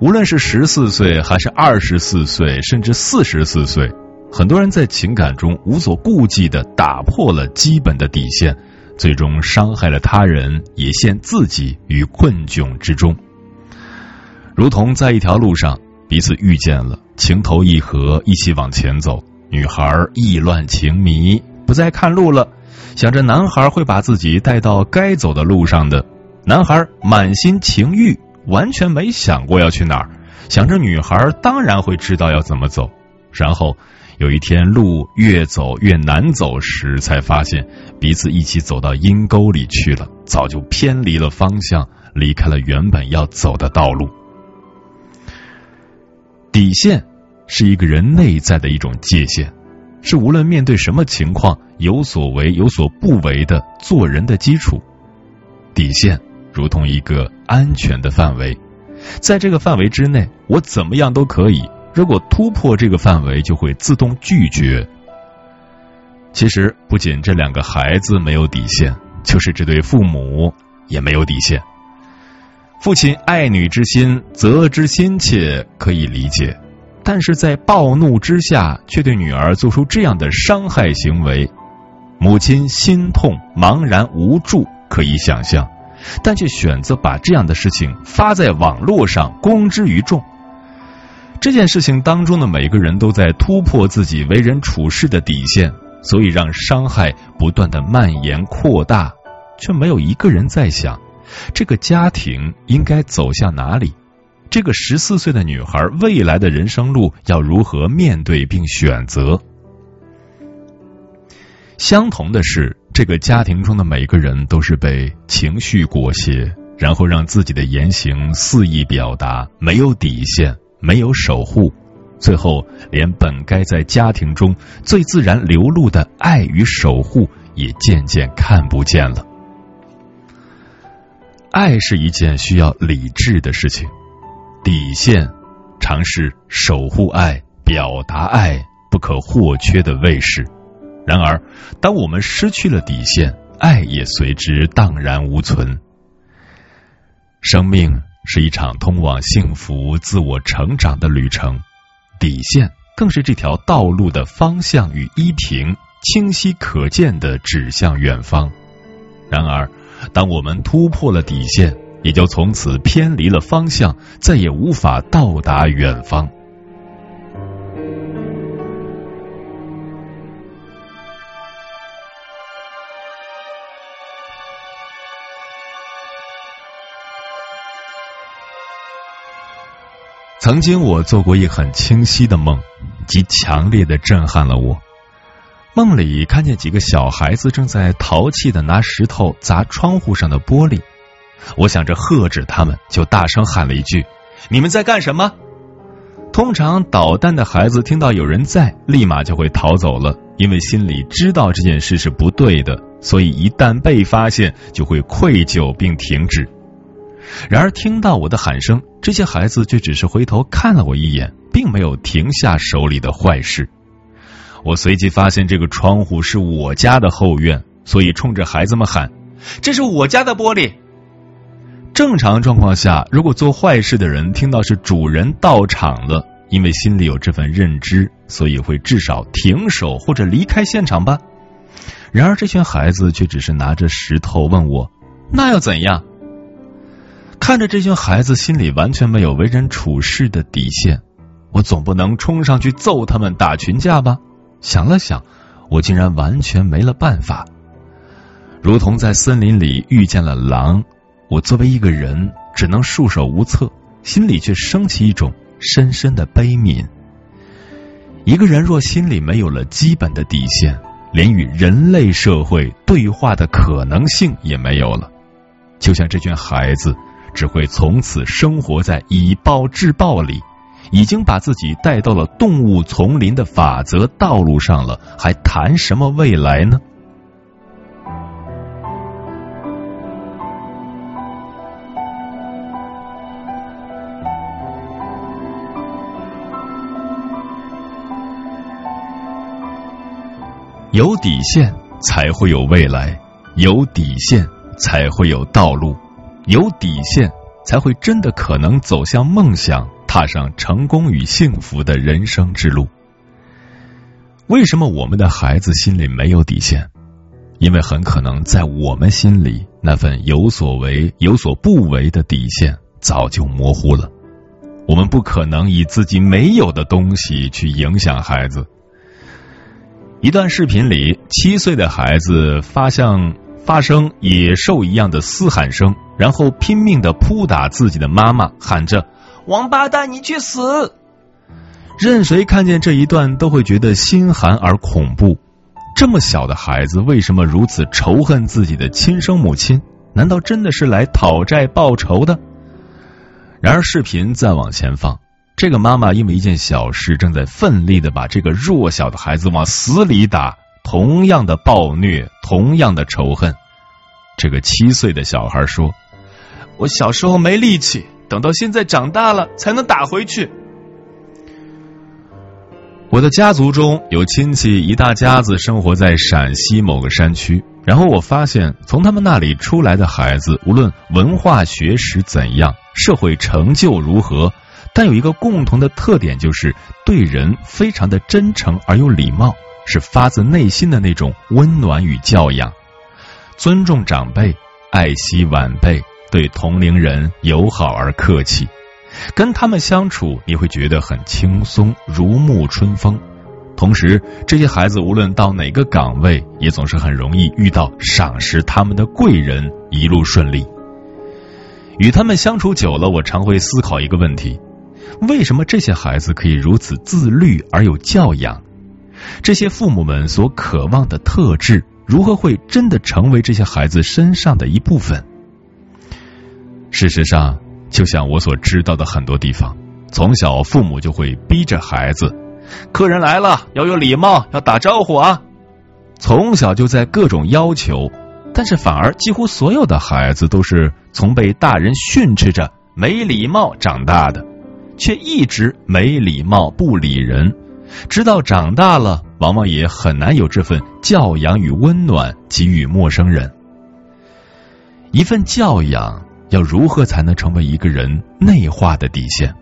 无论是十四岁还是二十四岁，甚至四十四岁，很多人在情感中无所顾忌的打破了基本的底线，最终伤害了他人，也陷自己于困窘之中。如同在一条路上，彼此遇见了，情投意合，一起往前走，女孩意乱情迷，不再看路了。想着男孩会把自己带到该走的路上的，男孩满心情欲，完全没想过要去哪儿。想着女孩当然会知道要怎么走。然后有一天路越走越难走时，才发现彼此一起走到阴沟里去了，早就偏离了方向，离开了原本要走的道路。底线是一个人内在的一种界限。是无论面对什么情况，有所为有所不为的做人的基础。底线如同一个安全的范围，在这个范围之内，我怎么样都可以。如果突破这个范围，就会自动拒绝。其实，不仅这两个孩子没有底线，就是这对父母也没有底线。父亲爱女之心，责之心切，可以理解。但是在暴怒之下，却对女儿做出这样的伤害行为，母亲心痛、茫然无助，可以想象，但却选择把这样的事情发在网络上，公之于众。这件事情当中的每个人都在突破自己为人处事的底线，所以让伤害不断的蔓延扩大，却没有一个人在想，这个家庭应该走向哪里。这个十四岁的女孩未来的人生路要如何面对并选择？相同的是，这个家庭中的每个人都是被情绪裹挟，然后让自己的言行肆意表达，没有底线，没有守护，最后连本该在家庭中最自然流露的爱与守护也渐渐看不见了。爱是一件需要理智的事情。底线，常是守护爱、表达爱不可或缺的卫士。然而，当我们失去了底线，爱也随之荡然无存。生命是一场通往幸福、自我成长的旅程，底线更是这条道路的方向与依凭，清晰可见的指向远方。然而，当我们突破了底线，也就从此偏离了方向，再也无法到达远方。曾经我做过一很清晰的梦，极强烈的震撼了我。梦里看见几个小孩子正在淘气的拿石头砸窗户上的玻璃。我想着喝止他们，就大声喊了一句：“你们在干什么？”通常捣蛋的孩子听到有人在，立马就会逃走了，因为心里知道这件事是不对的，所以一旦被发现，就会愧疚并停止。然而听到我的喊声，这些孩子却只是回头看了我一眼，并没有停下手里的坏事。我随即发现这个窗户是我家的后院，所以冲着孩子们喊：“这是我家的玻璃。”正常状况下，如果做坏事的人听到是主人到场了，因为心里有这份认知，所以会至少停手或者离开现场吧。然而，这群孩子却只是拿着石头问我：“那又怎样？”看着这群孩子心里完全没有为人处事的底线，我总不能冲上去揍他们打群架吧？想了想，我竟然完全没了办法，如同在森林里遇见了狼。我作为一个人，只能束手无策，心里却升起一种深深的悲悯。一个人若心里没有了基本的底线，连与人类社会对话的可能性也没有了。就像这群孩子，只会从此生活在以暴制暴里，已经把自己带到了动物丛林的法则道路上了，还谈什么未来呢？有底线才会有未来，有底线才会有道路，有底线才会真的可能走向梦想，踏上成功与幸福的人生之路。为什么我们的孩子心里没有底线？因为很可能在我们心里，那份有所为有所不为的底线早就模糊了。我们不可能以自己没有的东西去影响孩子。一段视频里，七岁的孩子发像发生野兽一样的嘶喊声，然后拼命的扑打自己的妈妈，喊着“王八蛋，你去死！”任谁看见这一段都会觉得心寒而恐怖。这么小的孩子为什么如此仇恨自己的亲生母亲？难道真的是来讨债报仇的？然而，视频再往前放。这个妈妈因为一件小事，正在奋力的把这个弱小的孩子往死里打，同样的暴虐，同样的仇恨。这个七岁的小孩说：“我小时候没力气，等到现在长大了才能打回去。”我的家族中有亲戚一大家子生活在陕西某个山区，然后我发现，从他们那里出来的孩子，无论文化学识怎样，社会成就如何。但有一个共同的特点，就是对人非常的真诚而有礼貌，是发自内心的那种温暖与教养，尊重长辈，爱惜晚辈，对同龄人友好而客气，跟他们相处你会觉得很轻松，如沐春风。同时，这些孩子无论到哪个岗位，也总是很容易遇到赏识他们的贵人，一路顺利。与他们相处久了，我常会思考一个问题。为什么这些孩子可以如此自律而有教养？这些父母们所渴望的特质，如何会真的成为这些孩子身上的一部分？事实上，就像我所知道的很多地方，从小父母就会逼着孩子，客人来了要有礼貌，要打招呼啊，从小就在各种要求，但是反而几乎所有的孩子都是从被大人训斥着没礼貌长大的。却一直没礼貌、不理人，直到长大了，往往也很难有这份教养与温暖给予陌生人。一份教养要如何才能成为一个人内化的底线？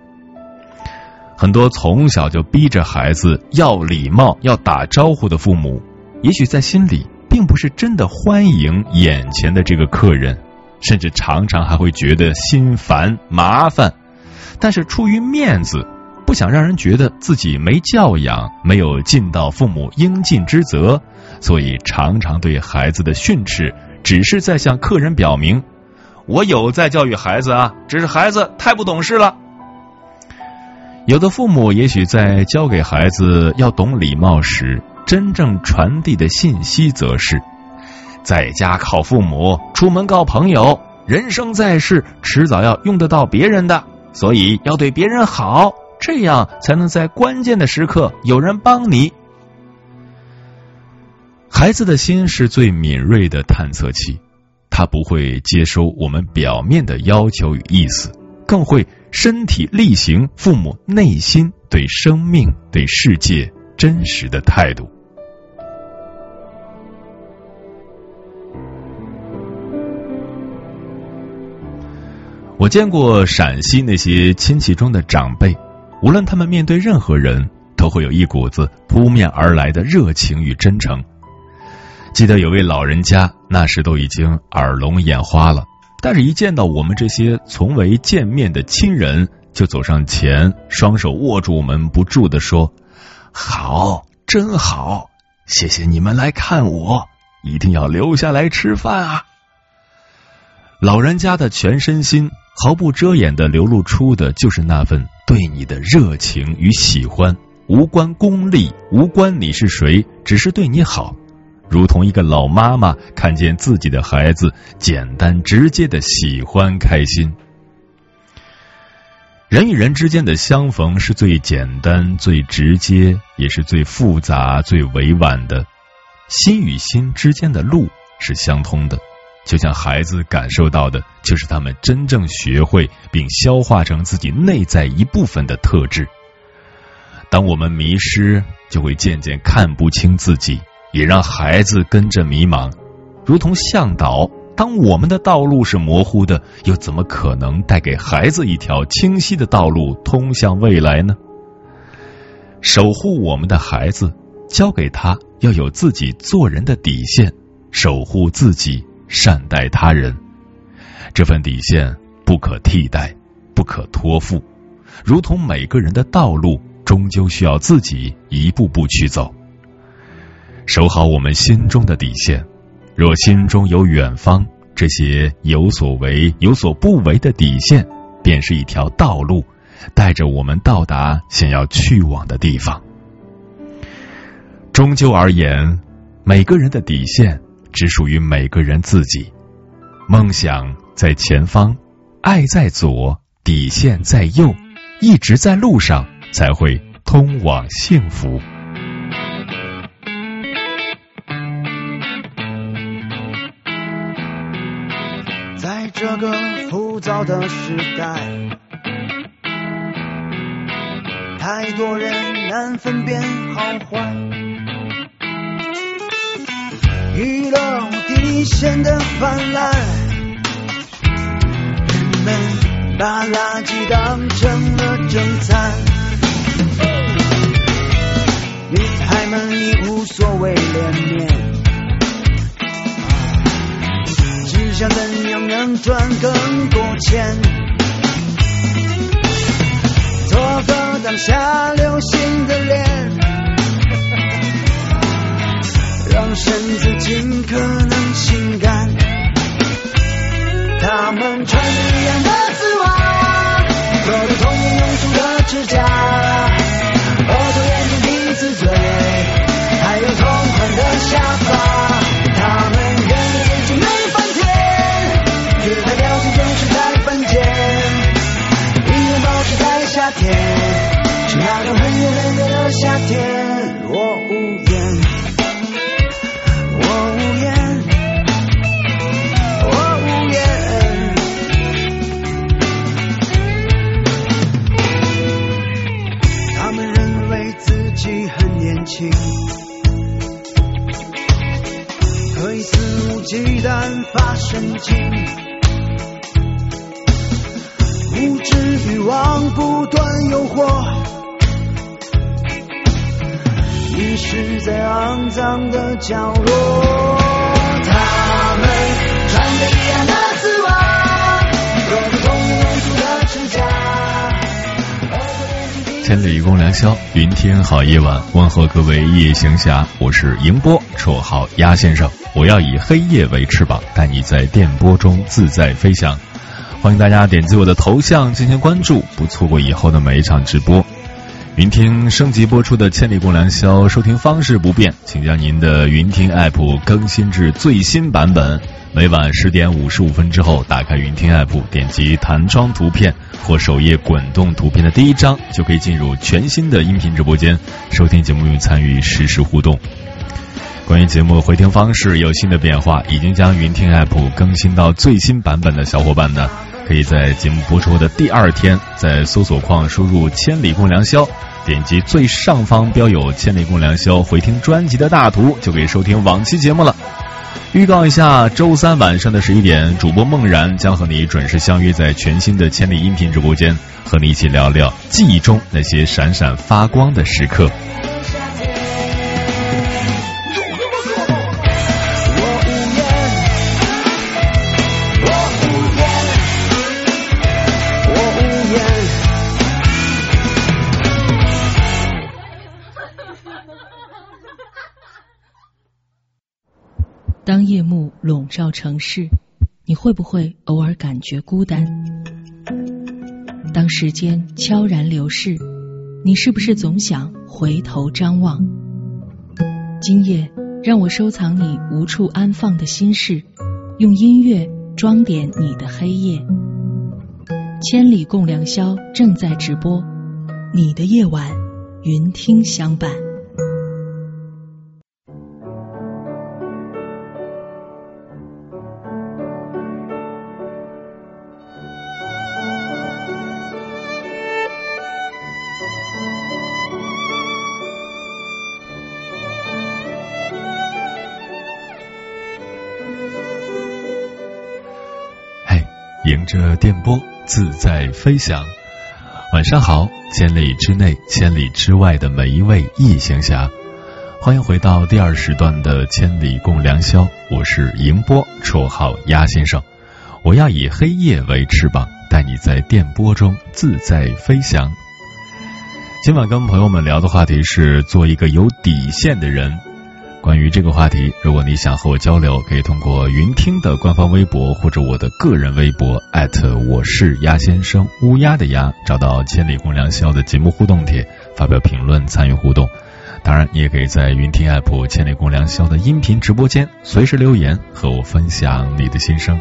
很多从小就逼着孩子要礼貌、要打招呼的父母，也许在心里并不是真的欢迎眼前的这个客人，甚至常常还会觉得心烦、麻烦。但是出于面子，不想让人觉得自己没教养，没有尽到父母应尽之责，所以常常对孩子的训斥，只是在向客人表明我有在教育孩子啊，只是孩子太不懂事了。有的父母也许在教给孩子要懂礼貌时，真正传递的信息则是：在家靠父母，出门靠朋友，人生在世，迟早要用得到别人的。所以要对别人好，这样才能在关键的时刻有人帮你。孩子的心是最敏锐的探测器，他不会接收我们表面的要求与意思，更会身体力行父母内心对生命、对世界真实的态度。我见过陕西那些亲戚中的长辈，无论他们面对任何人，都会有一股子扑面而来的热情与真诚。记得有位老人家，那时都已经耳聋眼花了，但是一见到我们这些从未见面的亲人，就走上前，双手握住我们，不住的说：“好，真好，谢谢你们来看我，一定要留下来吃饭啊！”老人家的全身心毫不遮掩的流露出的就是那份对你的热情与喜欢，无关功利，无关你是谁，只是对你好。如同一个老妈妈看见自己的孩子简单直接的喜欢开心，人与人之间的相逢是最简单、最直接，也是最复杂、最委婉的。心与心之间的路是相通的，就像孩子感受到的，就是他们真正学会并消化成自己内在一部分的特质。当我们迷失，就会渐渐看不清自己。也让孩子跟着迷茫，如同向导。当我们的道路是模糊的，又怎么可能带给孩子一条清晰的道路，通向未来呢？守护我们的孩子，教给他要有自己做人的底线，守护自己，善待他人。这份底线不可替代，不可托付。如同每个人的道路，终究需要自己一步步去走。守好我们心中的底线，若心中有远方，这些有所为有所不为的底线，便是一条道路，带着我们到达想要去往的地方。终究而言，每个人的底线只属于每个人自己。梦想在前方，爱在左，底线在右，一直在路上，才会通往幸福。这个浮躁的时代，太多人难分辨好坏，娱乐无底线的泛滥，人们把垃圾当成了正餐，女孩们已无所谓脸面。想怎样能赚更多钱？做个当下流行的脸，让身子尽可能性感。他们穿一样的丝袜，做着同样用处的指甲，额头、眼睛、鼻子、嘴，还有同款的下巴。神经。无知欲望不断诱惑，迷失在肮脏的角落。千里共良宵，云听好夜晚，问候各位夜行侠，我是迎波，绰号鸭先生。我要以黑夜为翅膀，带你在电波中自在飞翔。欢迎大家点击我的头像进行关注，不错过以后的每一场直播。云听升级播出的《千里共良宵》收听方式不变，请将您的云听 app 更新至最新版本。每晚十点五十五分之后，打开云听 app，点击弹窗图片或首页滚动图片的第一张，就可以进入全新的音频直播间，收听节目并参与实时互动。关于节目回听方式有新的变化，已经将云听 app 更新到最新版本的小伙伴呢。可以在节目播出的第二天，在搜索框输入“千里共良宵”，点击最上方标有“千里共良宵”回听专辑的大图，就可以收听往期节目了。预告一下，周三晚上的十一点，主播梦然将和你准时相约在全新的千里音频直播间，和你一起聊聊记忆中那些闪闪发光的时刻。当夜幕笼罩城市，你会不会偶尔感觉孤单？当时间悄然流逝，你是不是总想回头张望？今夜，让我收藏你无处安放的心事，用音乐装点你的黑夜。千里共良宵正在直播，你的夜晚，云听相伴。迎着电波自在飞翔。晚上好，千里之内、千里之外的每一位异行侠，欢迎回到第二时段的《千里共良宵》。我是迎波，绰号鸭先生。我要以黑夜为翅膀，带你在电波中自在飞翔。今晚跟朋友们聊的话题是做一个有底线的人。关于这个话题，如果你想和我交流，可以通过云听的官方微博或者我的个人微博艾特我是鸭先生乌鸦的鸭，找到千里共良宵的节目互动帖，发表评论参与互动。当然，你也可以在云听 app 千里共良宵的音频直播间随时留言和我分享你的心声。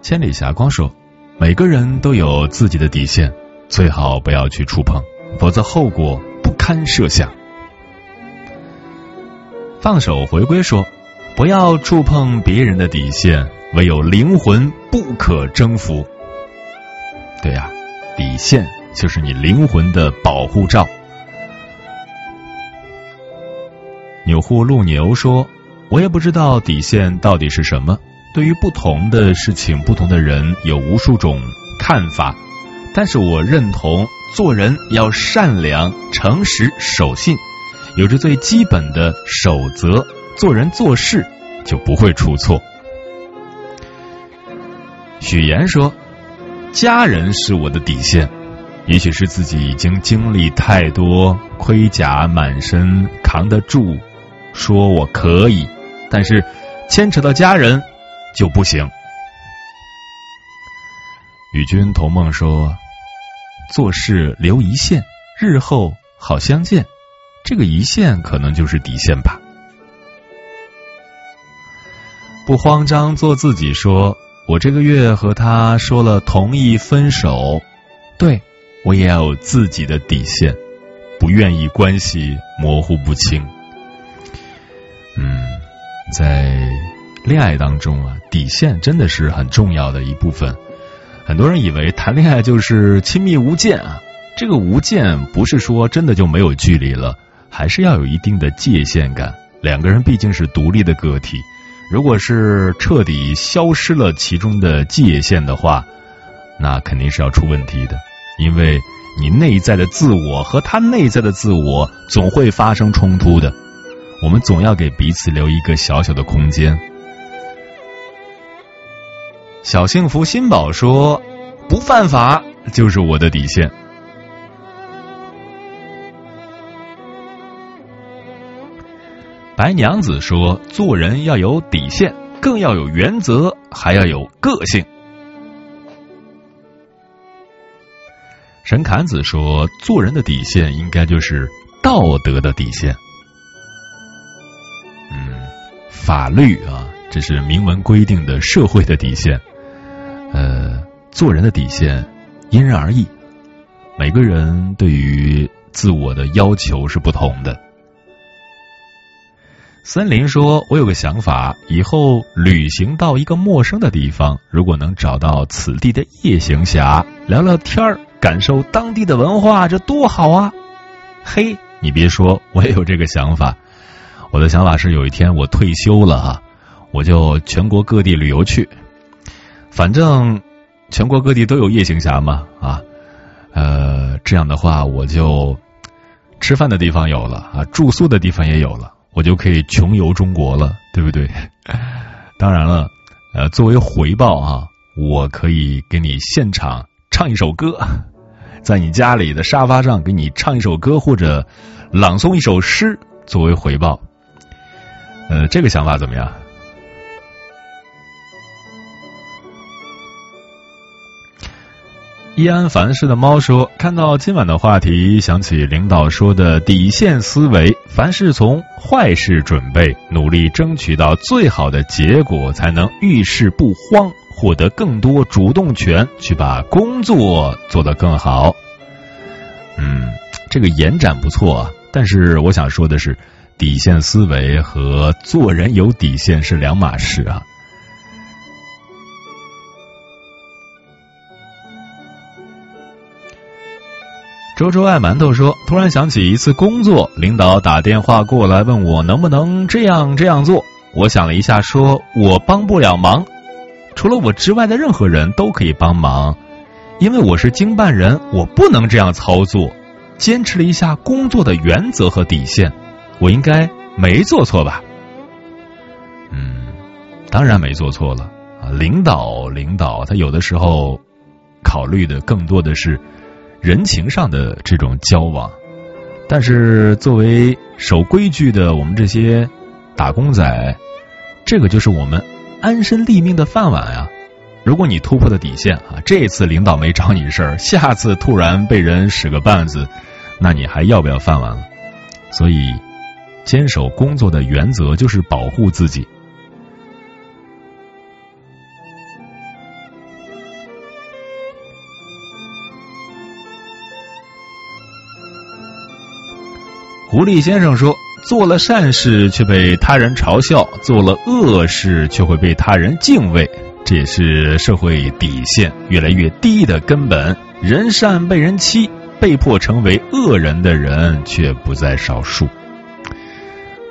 千里霞光说。每个人都有自己的底线，最好不要去触碰，否则后果不堪设想。放手回归说，不要触碰别人的底线，唯有灵魂不可征服。对呀，底线就是你灵魂的保护罩。纽户路牛说，我也不知道底线到底是什么。对于不同的事情，不同的人有无数种看法，但是我认同做人要善良、诚实、守信，有着最基本的守则，做人做事就不会出错。许言说：“家人是我的底线，也许是自己已经经历太多，盔甲满身，扛得住，说我可以，但是牵扯到家人。”就不行。与君同梦说，做事留一线，日后好相见。这个一线可能就是底线吧。不慌张，做自己。说我这个月和他说了同意分手，对我也要有自己的底线，不愿意关系模糊不清。嗯，在。恋爱当中啊，底线真的是很重要的一部分。很多人以为谈恋爱就是亲密无间啊，这个无间不是说真的就没有距离了，还是要有一定的界限感。两个人毕竟是独立的个体，如果是彻底消失了其中的界限的话，那肯定是要出问题的。因为你内在的自我和他内在的自我总会发生冲突的，我们总要给彼此留一个小小的空间。小幸福新宝说：“不犯法就是我的底线。”白娘子说：“做人要有底线，更要有原则，还要有个性。”神侃子说：“做人的底线应该就是道德的底线。”嗯，法律啊，这是明文规定的社会的底线。呃，做人的底线因人而异，每个人对于自我的要求是不同的。森林说：“我有个想法，以后旅行到一个陌生的地方，如果能找到此地的夜行侠聊聊天儿，感受当地的文化，这多好啊！嘿，你别说，我也有这个想法。我的想法是，有一天我退休了啊，我就全国各地旅游去。反正全国各地都有夜行侠嘛啊，呃，这样的话我就吃饭的地方有了啊，住宿的地方也有了，我就可以穷游中国了，对不对？当然了，呃，作为回报啊，我可以给你现场唱一首歌，在你家里的沙发上给你唱一首歌或者朗诵一首诗作为回报。呃，这个想法怎么样？易安凡事的猫说：“看到今晚的话题，想起领导说的底线思维，凡事从坏事准备，努力争取到最好的结果，才能遇事不慌，获得更多主动权，去把工作做得更好。”嗯，这个延展不错啊，但是我想说的是，底线思维和做人有底线是两码事啊。周周爱馒头说：“突然想起一次工作，领导打电话过来问我能不能这样这样做。我想了一下，说我帮不了忙，除了我之外的任何人都可以帮忙，因为我是经办人，我不能这样操作。坚持了一下工作的原则和底线，我应该没做错吧？嗯，当然没做错了啊！领导，领导，他有的时候考虑的更多的是。”人情上的这种交往，但是作为守规矩的我们这些打工仔，这个就是我们安身立命的饭碗啊！如果你突破了底线啊，这次领导没找你事儿，下次突然被人使个绊子，那你还要不要饭碗了？所以，坚守工作的原则就是保护自己。狐狸先生说：“做了善事却被他人嘲笑，做了恶事却会被他人敬畏，这也是社会底线越来越低的根本。人善被人欺，被迫成为恶人的人却不在少数。”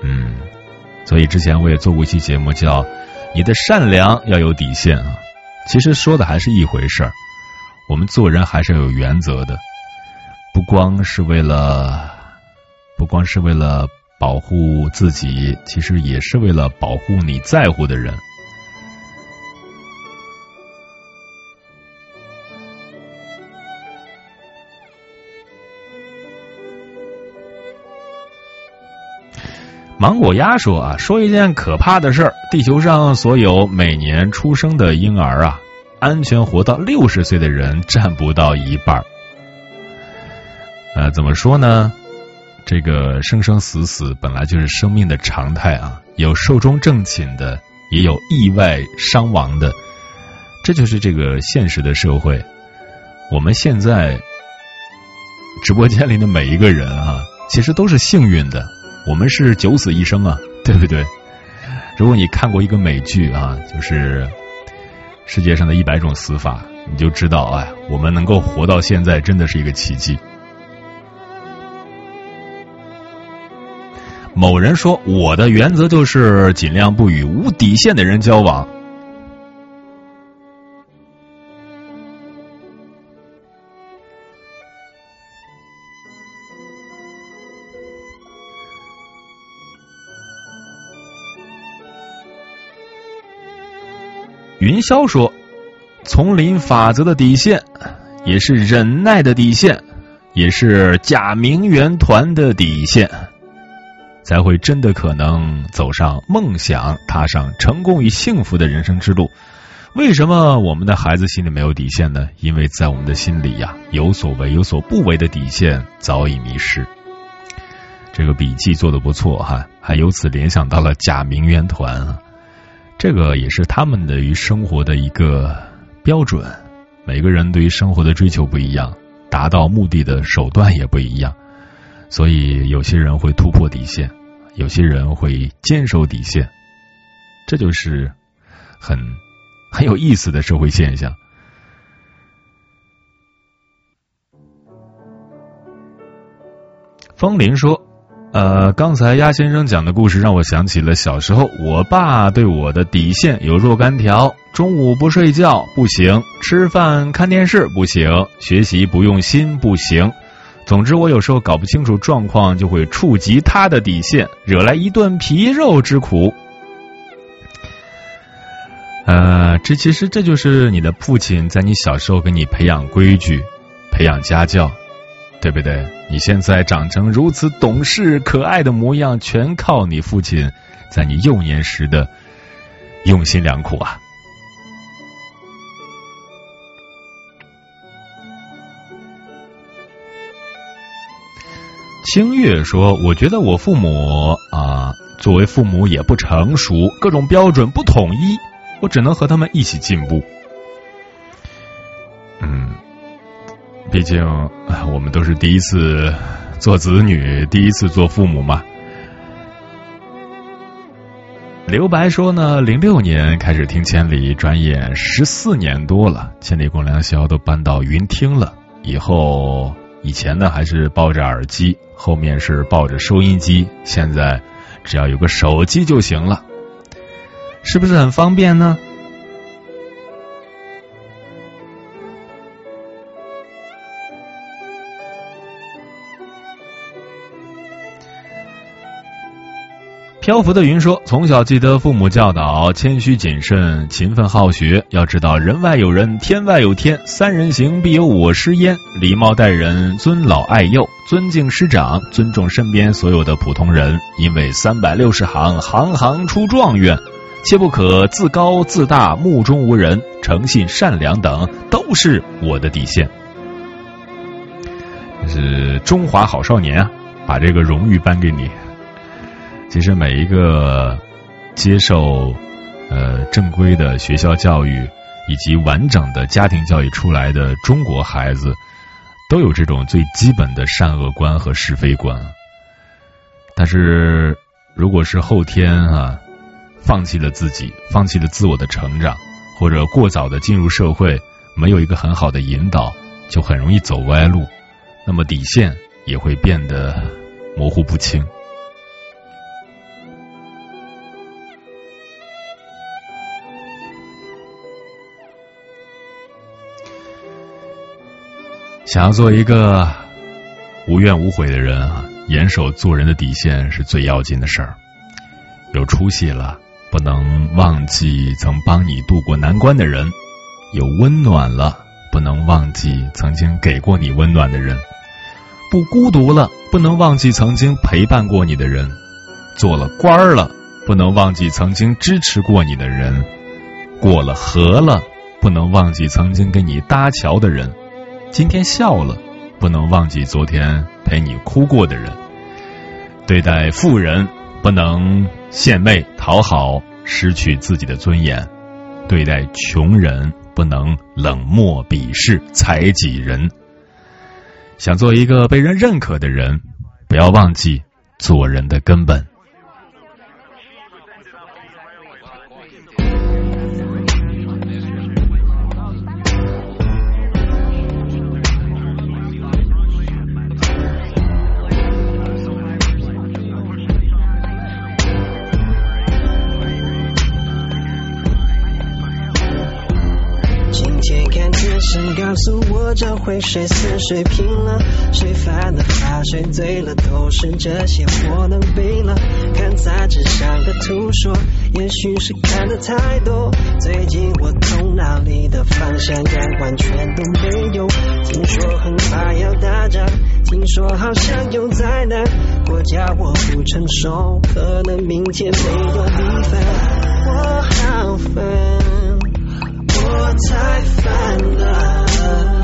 嗯，所以之前我也做过一期节目，叫“你的善良要有底线”啊。其实说的还是一回事儿，我们做人还是要有原则的，不光是为了。不光是为了保护自己，其实也是为了保护你在乎的人。芒果鸭说啊，说一件可怕的事儿：地球上所有每年出生的婴儿啊，安全活到六十岁的人占不到一半。呃，怎么说呢？这个生生死死本来就是生命的常态啊，有寿终正寝的，也有意外伤亡的，这就是这个现实的社会。我们现在直播间里的每一个人啊，其实都是幸运的，我们是九死一生啊，对不对？如果你看过一个美剧啊，就是世界上的一百种死法，你就知道，啊，我们能够活到现在，真的是一个奇迹。某人说：“我的原则就是尽量不与无底线的人交往。”云霄说：“丛林法则的底线，也是忍耐的底线，也是假名媛团的底线。”才会真的可能走上梦想，踏上成功与幸福的人生之路。为什么我们的孩子心里没有底线呢？因为在我们的心里呀，有所为有所不为的底线早已迷失。这个笔记做的不错哈，还由此联想到了假名媛团，这个也是他们的于生活的一个标准。每个人对于生活的追求不一样，达到目的的手段也不一样。所以，有些人会突破底线，有些人会坚守底线。这就是很很有意思的社会现象。风铃说呃刚才鸭先生讲的故事让我想起了小时候我爸对我的底线有若干条。中午不睡觉不行吃饭看电视不行学习不用心不行。总之，我有时候搞不清楚状况，就会触及他的底线，惹来一顿皮肉之苦。呃，这其实这就是你的父亲在你小时候给你培养规矩、培养家教。”对不对？你现在长成如此懂事可爱的模样，全靠你父亲在你幼年时的用心良苦啊！清月说：“我觉得我父母啊，作为父母也不成熟，各种标准不统一，我只能和他们一起进步。”嗯毕竟，我们都是第一次做子女，第一次做父母嘛。刘白说呢，零六年开始听千里，转眼十四年多了，千里共良宵都搬到云听了。以后以前呢还是抱着耳机，后面是抱着收音机，现在只要有个手机就行了，是不是很方便呢？漂浮的云说：“从小记得父母教导，谦虚谨慎，勤奋好学。要知道，人外有人，天外有天。三人行，必有我师焉。礼貌待人，尊老爱幼，尊敬师长，尊重身边所有的普通人。因为三百六十行，行行出状元。切不可自高自大，目中无人。诚信善良等，都是我的底线。这是中华好少年啊，把这个荣誉颁给你。”其实每一个接受呃正规的学校教育以及完整的家庭教育出来的中国孩子，都有这种最基本的善恶观和是非观。但是，如果是后天啊，放弃了自己，放弃了自我的成长，或者过早的进入社会，没有一个很好的引导，就很容易走歪路，那么底线也会变得模糊不清。想要做一个无怨无悔的人啊，严守做人的底线是最要紧的事儿。有出息了，不能忘记曾帮你渡过难关的人；有温暖了，不能忘记曾经给过你温暖的人；不孤独了，不能忘记曾经陪伴过你的人；做了官儿了，不能忘记曾经支持过你的人；过了河了，不能忘记曾经给你搭桥的人。今天笑了，不能忘记昨天陪你哭过的人；对待富人，不能献媚讨好，失去自己的尊严；对待穷人，不能冷漠鄙视，踩己人。想做一个被人认可的人，不要忘记做人的根本。诉我这回谁死谁拼了，谁犯了法，谁醉了，都是这些我能背了。看杂志上的图说，也许是看的太多。最近我头脑里的方向感完全都没有。听说很快要打仗，听说好像有灾难，国家我不成熟，可能明天没有米饭。我好烦，我太烦了。了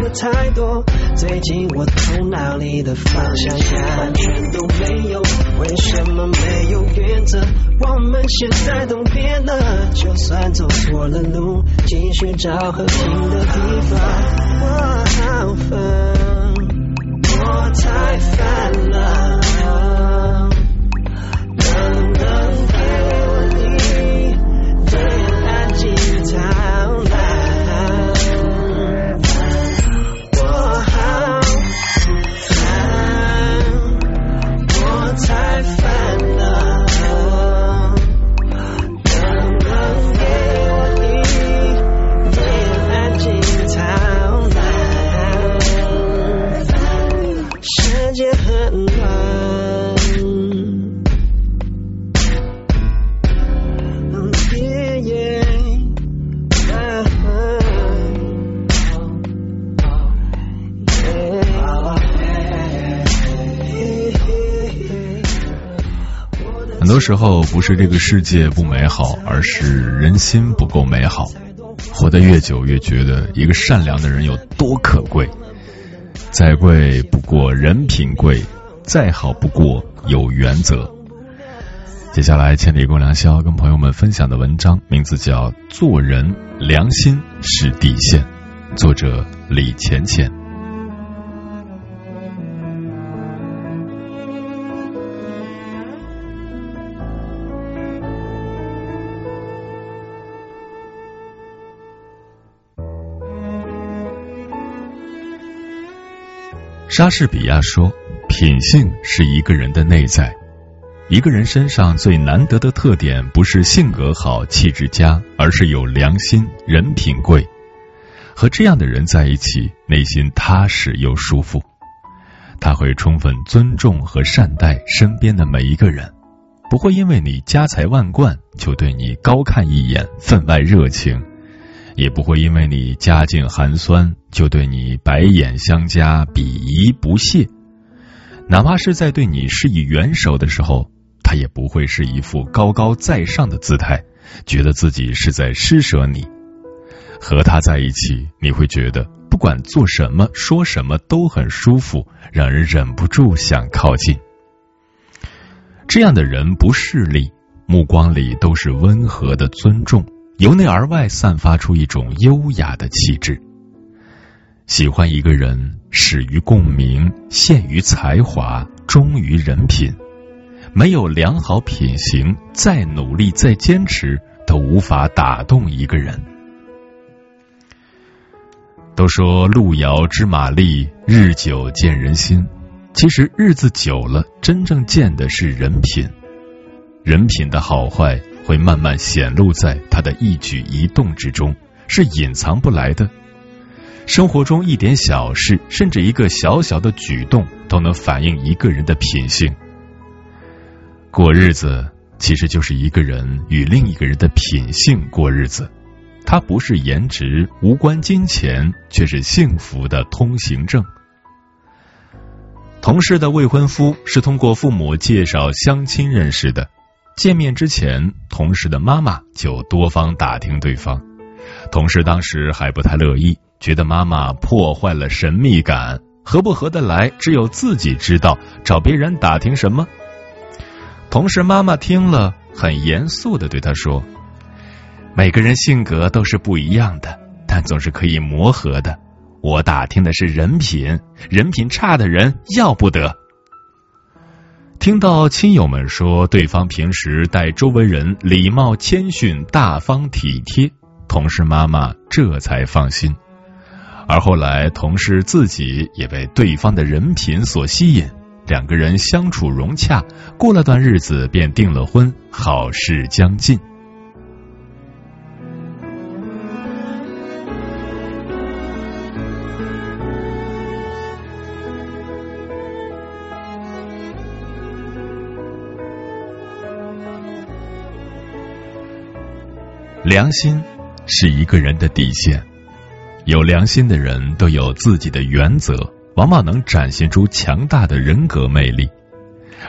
的太多。最近我头脑里的方向完全都没有，为什么没有原则？我们现在都变了，就算走错了路，继续找和平的地方。我好烦，我太烦了。时候不是这个世界不美好，而是人心不够美好。活得越久，越觉得一个善良的人有多可贵。再贵不过人品贵，再好不过有原则。接下来，千里共良宵跟朋友们分享的文章名字叫《做人良心是底线》，作者李浅浅。莎士比亚说：“品性是一个人的内在。一个人身上最难得的特点，不是性格好、气质佳，而是有良心、人品贵。和这样的人在一起，内心踏实又舒服。他会充分尊重和善待身边的每一个人，不会因为你家财万贯就对你高看一眼、分外热情。”也不会因为你家境寒酸就对你白眼相加、鄙夷不屑，哪怕是在对你施以援手的时候，他也不会是一副高高在上的姿态，觉得自己是在施舍你。和他在一起，你会觉得不管做什么、说什么都很舒服，让人忍不住想靠近。这样的人不势利，目光里都是温和的尊重。由内而外散发出一种优雅的气质。喜欢一个人，始于共鸣，陷于才华，忠于人品。没有良好品行，再努力再坚持，都无法打动一个人。都说路遥知马力，日久见人心。其实日子久了，真正见的是人品。人品的好坏。会慢慢显露在他的一举一动之中，是隐藏不来的。生活中一点小事，甚至一个小小的举动，都能反映一个人的品性。过日子其实就是一个人与另一个人的品性过日子，它不是颜值，无关金钱，却是幸福的通行证。同事的未婚夫是通过父母介绍相亲认识的。见面之前，同事的妈妈就多方打听对方。同事当时还不太乐意，觉得妈妈破坏了神秘感，合不合得来只有自己知道，找别人打听什么？同事妈妈听了，很严肃的对他说：“每个人性格都是不一样的，但总是可以磨合的。我打听的是人品，人品差的人要不得。”听到亲友们说对方平时待周围人礼貌谦逊、大方体贴，同事妈妈这才放心。而后来，同事自己也被对方的人品所吸引，两个人相处融洽，过了段日子便订了婚，好事将近。良心是一个人的底线，有良心的人都有自己的原则，往往能展现出强大的人格魅力。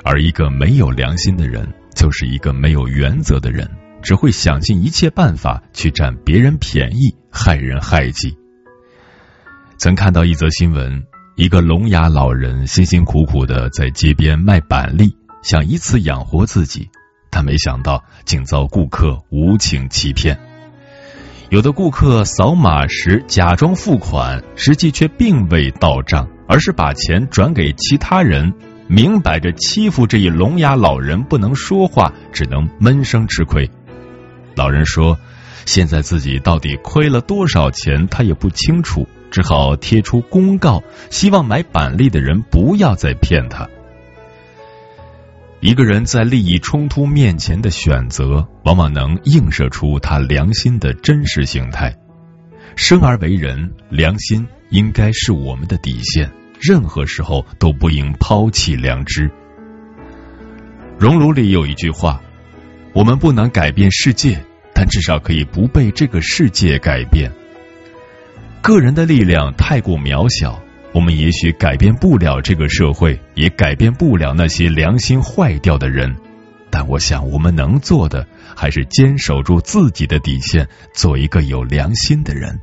而一个没有良心的人，就是一个没有原则的人，只会想尽一切办法去占别人便宜，害人害己。曾看到一则新闻，一个聋哑老人辛辛苦苦的在街边卖板栗，想以此养活自己，但没想到竟遭顾客无情欺骗。有的顾客扫码时假装付款，实际却并未到账，而是把钱转给其他人。明摆着欺负这一聋哑老人不能说话，只能闷声吃亏。老人说：“现在自己到底亏了多少钱，他也不清楚，只好贴出公告，希望买板栗的人不要再骗他。”一个人在利益冲突面前的选择，往往能映射出他良心的真实形态。生而为人，良心应该是我们的底线。任何时候都不应抛弃良知。熔炉里有一句话：“我们不能改变世界，但至少可以不被这个世界改变。”个人的力量太过渺小，我们也许改变不了这个社会，也改变不了那些良心坏掉的人。但我想，我们能做的还是坚守住自己的底线，做一个有良心的人。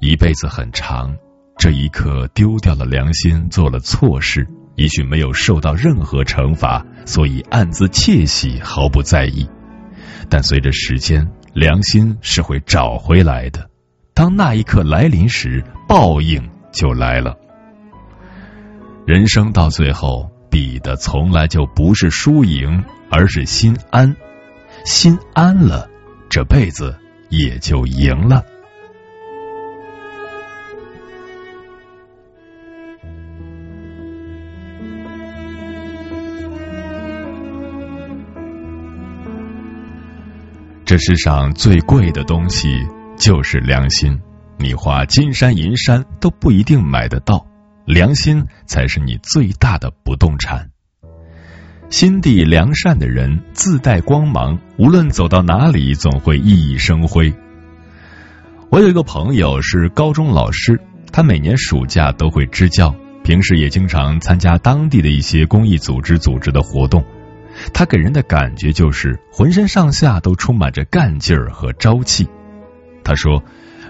一辈子很长。这一刻丢掉了良心，做了错事，也许没有受到任何惩罚，所以暗自窃喜，毫不在意。但随着时间，良心是会找回来的。当那一刻来临时，报应就来了。人生到最后，比的从来就不是输赢，而是心安。心安了，这辈子也就赢了。这世上最贵的东西就是良心，你花金山银山都不一定买得到，良心才是你最大的不动产。心地良善的人自带光芒，无论走到哪里总会熠熠生辉。我有一个朋友是高中老师，他每年暑假都会支教，平时也经常参加当地的一些公益组织组织的活动。他给人的感觉就是浑身上下都充满着干劲儿和朝气。他说，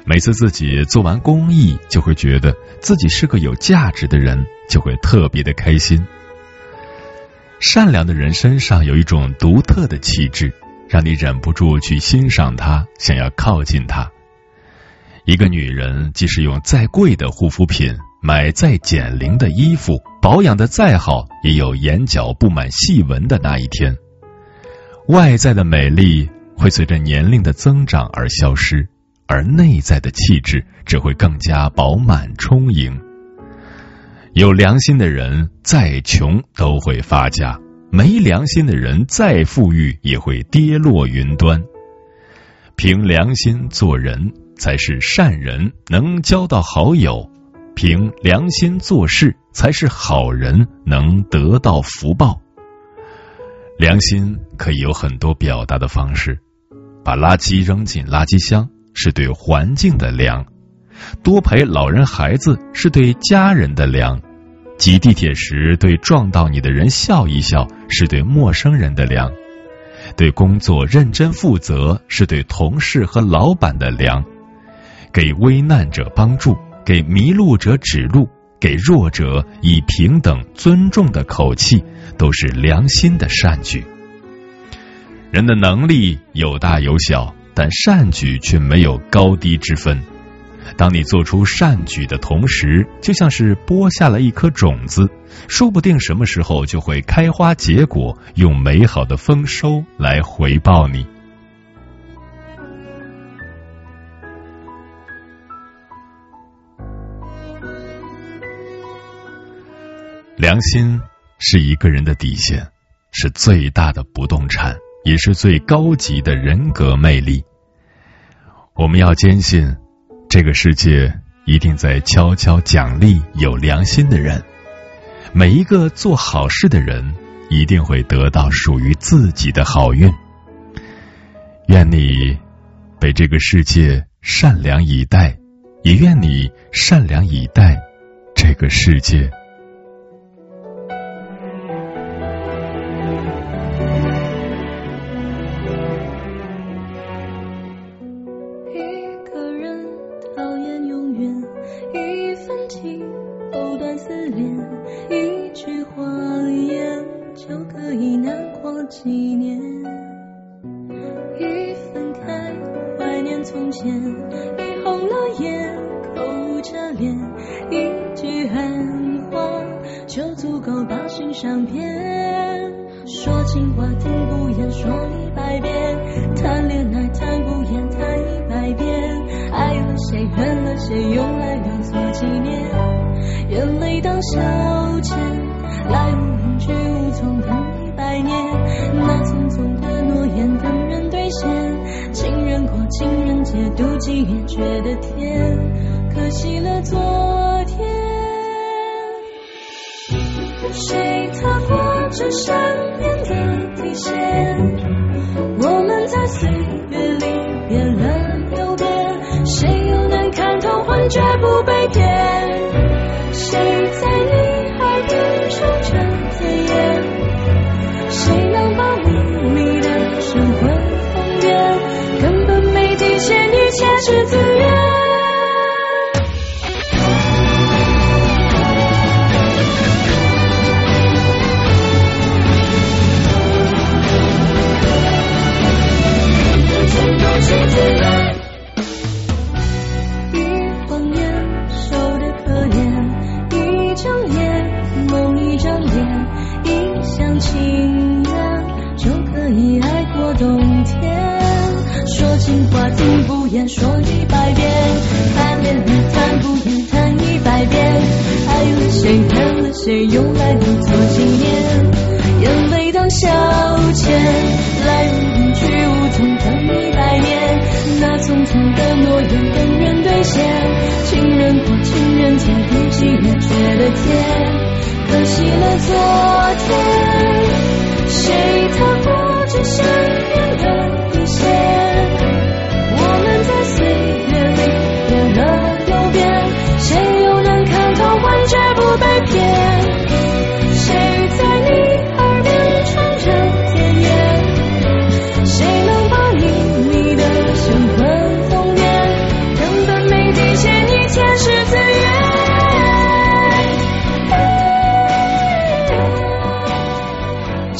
每次自己做完公益，就会觉得自己是个有价值的人，就会特别的开心。善良的人身上有一种独特的气质，让你忍不住去欣赏他，想要靠近他。一个女人，即使用再贵的护肤品。买再减龄的衣服，保养的再好，也有眼角布满细纹的那一天。外在的美丽会随着年龄的增长而消失，而内在的气质只会更加饱满充盈。有良心的人再穷都会发家，没良心的人再富裕也会跌落云端。凭良心做人才是善人，能交到好友。凭良心做事才是好人，能得到福报。良心可以有很多表达的方式，把垃圾扔进垃圾箱是对环境的良，多陪老人孩子是对家人的良，挤地铁时对撞到你的人笑一笑是对陌生人的良，对工作认真负责是对同事和老板的良，给危难者帮助。给迷路者指路，给弱者以平等尊重的口气，都是良心的善举。人的能力有大有小，但善举却没有高低之分。当你做出善举的同时，就像是播下了一颗种子，说不定什么时候就会开花结果，用美好的丰收来回报你。良心是一个人的底线，是最大的不动产，也是最高级的人格魅力。我们要坚信，这个世界一定在悄悄奖励有良心的人。每一个做好事的人，一定会得到属于自己的好运。愿你被这个世界善良以待，也愿你善良以待这个世界。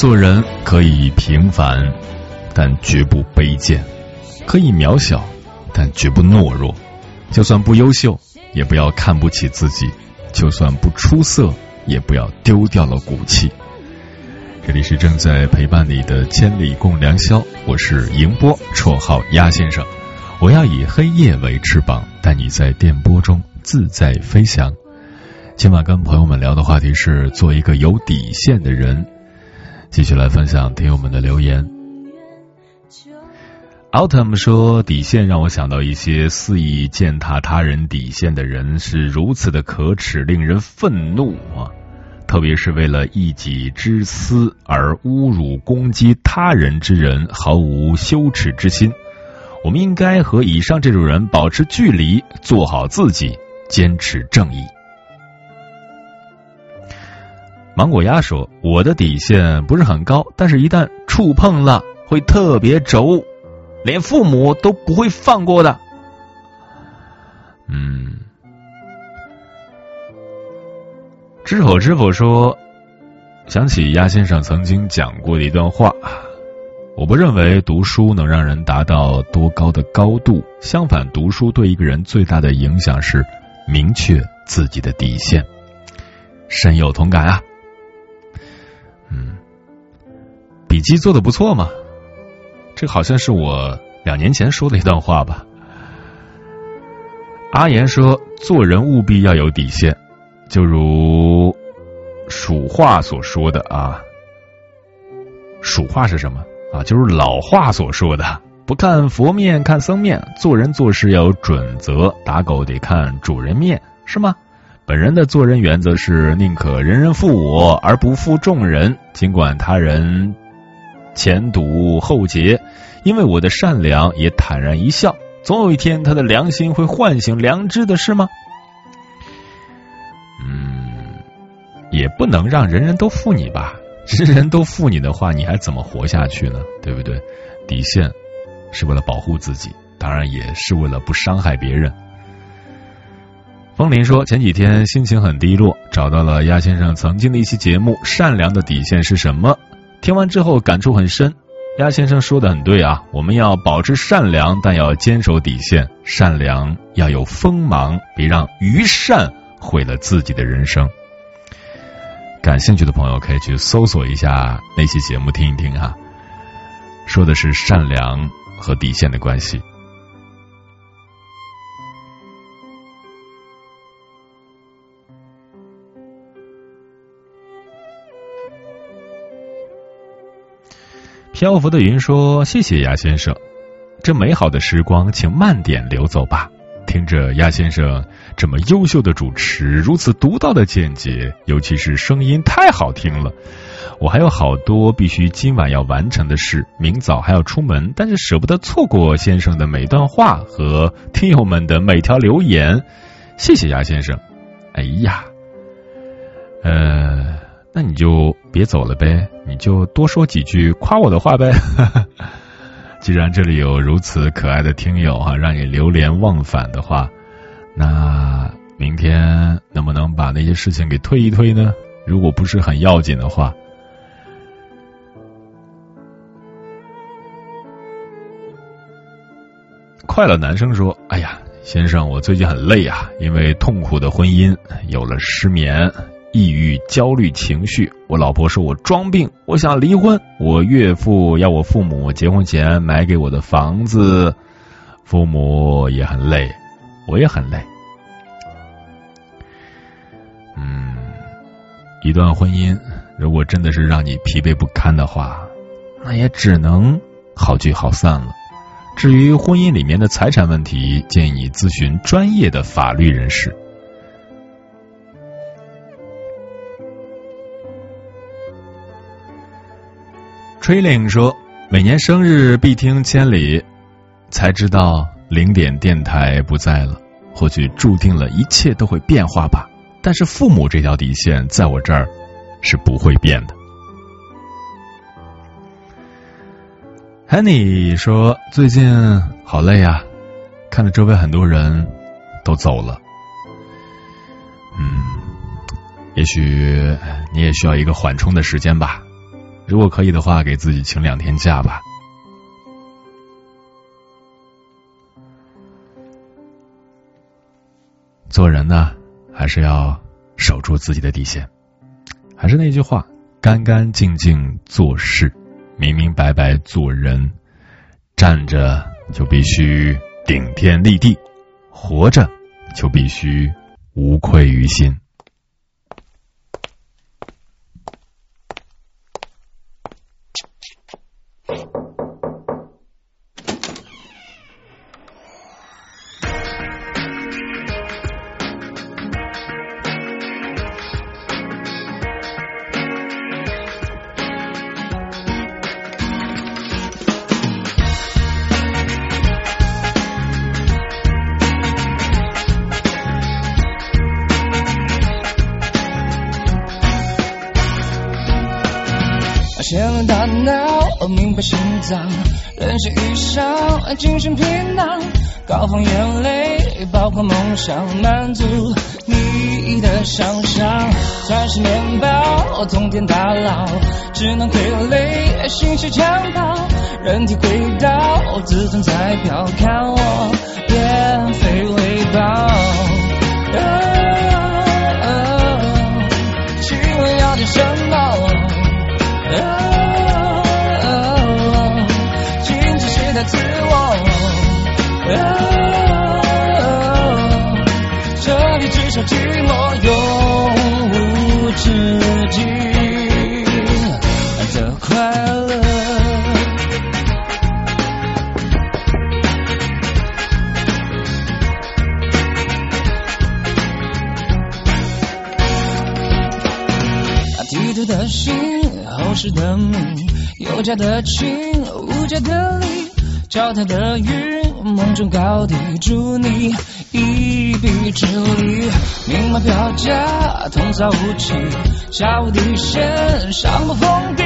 做人可以平凡，但绝不卑贱；可以渺小，但绝不懦弱。就算不优秀，也不要看不起自己；就算不出色，也不要丢掉了骨气。这里是正在陪伴你的千里共良宵，我是迎波，绰号鸭先生。我要以黑夜为翅膀，带你在电波中自在飞翔。今晚跟朋友们聊的话题是做一个有底线的人。继续来分享听友们的留言。Autumn 说：“底线让我想到一些肆意践踏他人底线的人是如此的可耻，令人愤怒啊！特别是为了一己之私而侮辱攻击他人之人，毫无羞耻之心。我们应该和以上这种人保持距离，做好自己，坚持正义。”芒果鸭说：“我的底线不是很高，但是一旦触碰了，会特别轴，连父母都不会放过的。”嗯，知否知否说，想起鸭先生曾经讲过的一段话：我不认为读书能让人达到多高的高度，相反，读书对一个人最大的影响是明确自己的底线。深有同感啊！笔记做的不错嘛，这好像是我两年前说的一段话吧。阿言说：“做人务必要有底线，就如蜀话所说的啊。蜀话是什么啊？就是老话所说的，不看佛面看僧面，做人做事要有准则，打狗得看主人面，是吗？”本人的做人原则是宁可人人负我而不负众人，尽管他人前堵后结，因为我的善良也坦然一笑。总有一天，他的良心会唤醒良知的，是吗？嗯，也不能让人人都负你吧？人人都负你的话，你还怎么活下去呢？对不对？底线是为了保护自己，当然也是为了不伤害别人。风林说：“前几天心情很低落，找到了鸭先生曾经的一期节目，《善良的底线是什么》。听完之后感触很深。鸭先生说的很对啊，我们要保持善良，但要坚守底线。善良要有锋芒，别让愚善毁了自己的人生。感兴趣的朋友可以去搜索一下那期节目听一听啊，说的是善良和底线的关系。漂浮的云说：“谢谢鸭先生，这美好的时光，请慢点流走吧。听着鸭先生这么优秀的主持，如此独到的见解，尤其是声音太好听了。我还有好多必须今晚要完成的事，明早还要出门，但是舍不得错过先生的每段话和听友们的每条留言。谢谢鸭先生。哎呀，呃。”那你就别走了呗，你就多说几句夸我的话呗。既然这里有如此可爱的听友哈，让你流连忘返的话，那明天能不能把那些事情给推一推呢？如果不是很要紧的话，快乐男生说：“哎呀，先生，我最近很累啊，因为痛苦的婚姻有了失眠。”抑郁、焦虑情绪，我老婆说我装病，我想离婚。我岳父要我父母结婚前买给我的房子，父母也很累，我也很累。嗯，一段婚姻如果真的是让你疲惫不堪的话，那也只能好聚好散了。至于婚姻里面的财产问题，建议咨询专业的法律人士。吹领说：“每年生日必听千里，才知道零点电台不在了。或许注定了一切都会变化吧。但是父母这条底线在我这儿是不会变的。” Henny 说：“最近好累啊，看着周围很多人都走了。嗯，也许你也需要一个缓冲的时间吧。”如果可以的话，给自己请两天假吧。做人呢，还是要守住自己的底线。还是那句话，干干净净做事，明明白白做人。站着就必须顶天立地，活着就必须无愧于心。人生遇上精神皮囊，高放眼泪，包括梦想，满足你的想象。钻石面包，通天大佬，只能傀儡，心事强暴，人体轨道，自尊彩票，看我变废为宝。脚踏的云，梦中高低，祝你一臂之力。明码标价，通扫无期，下无底线，上不封顶，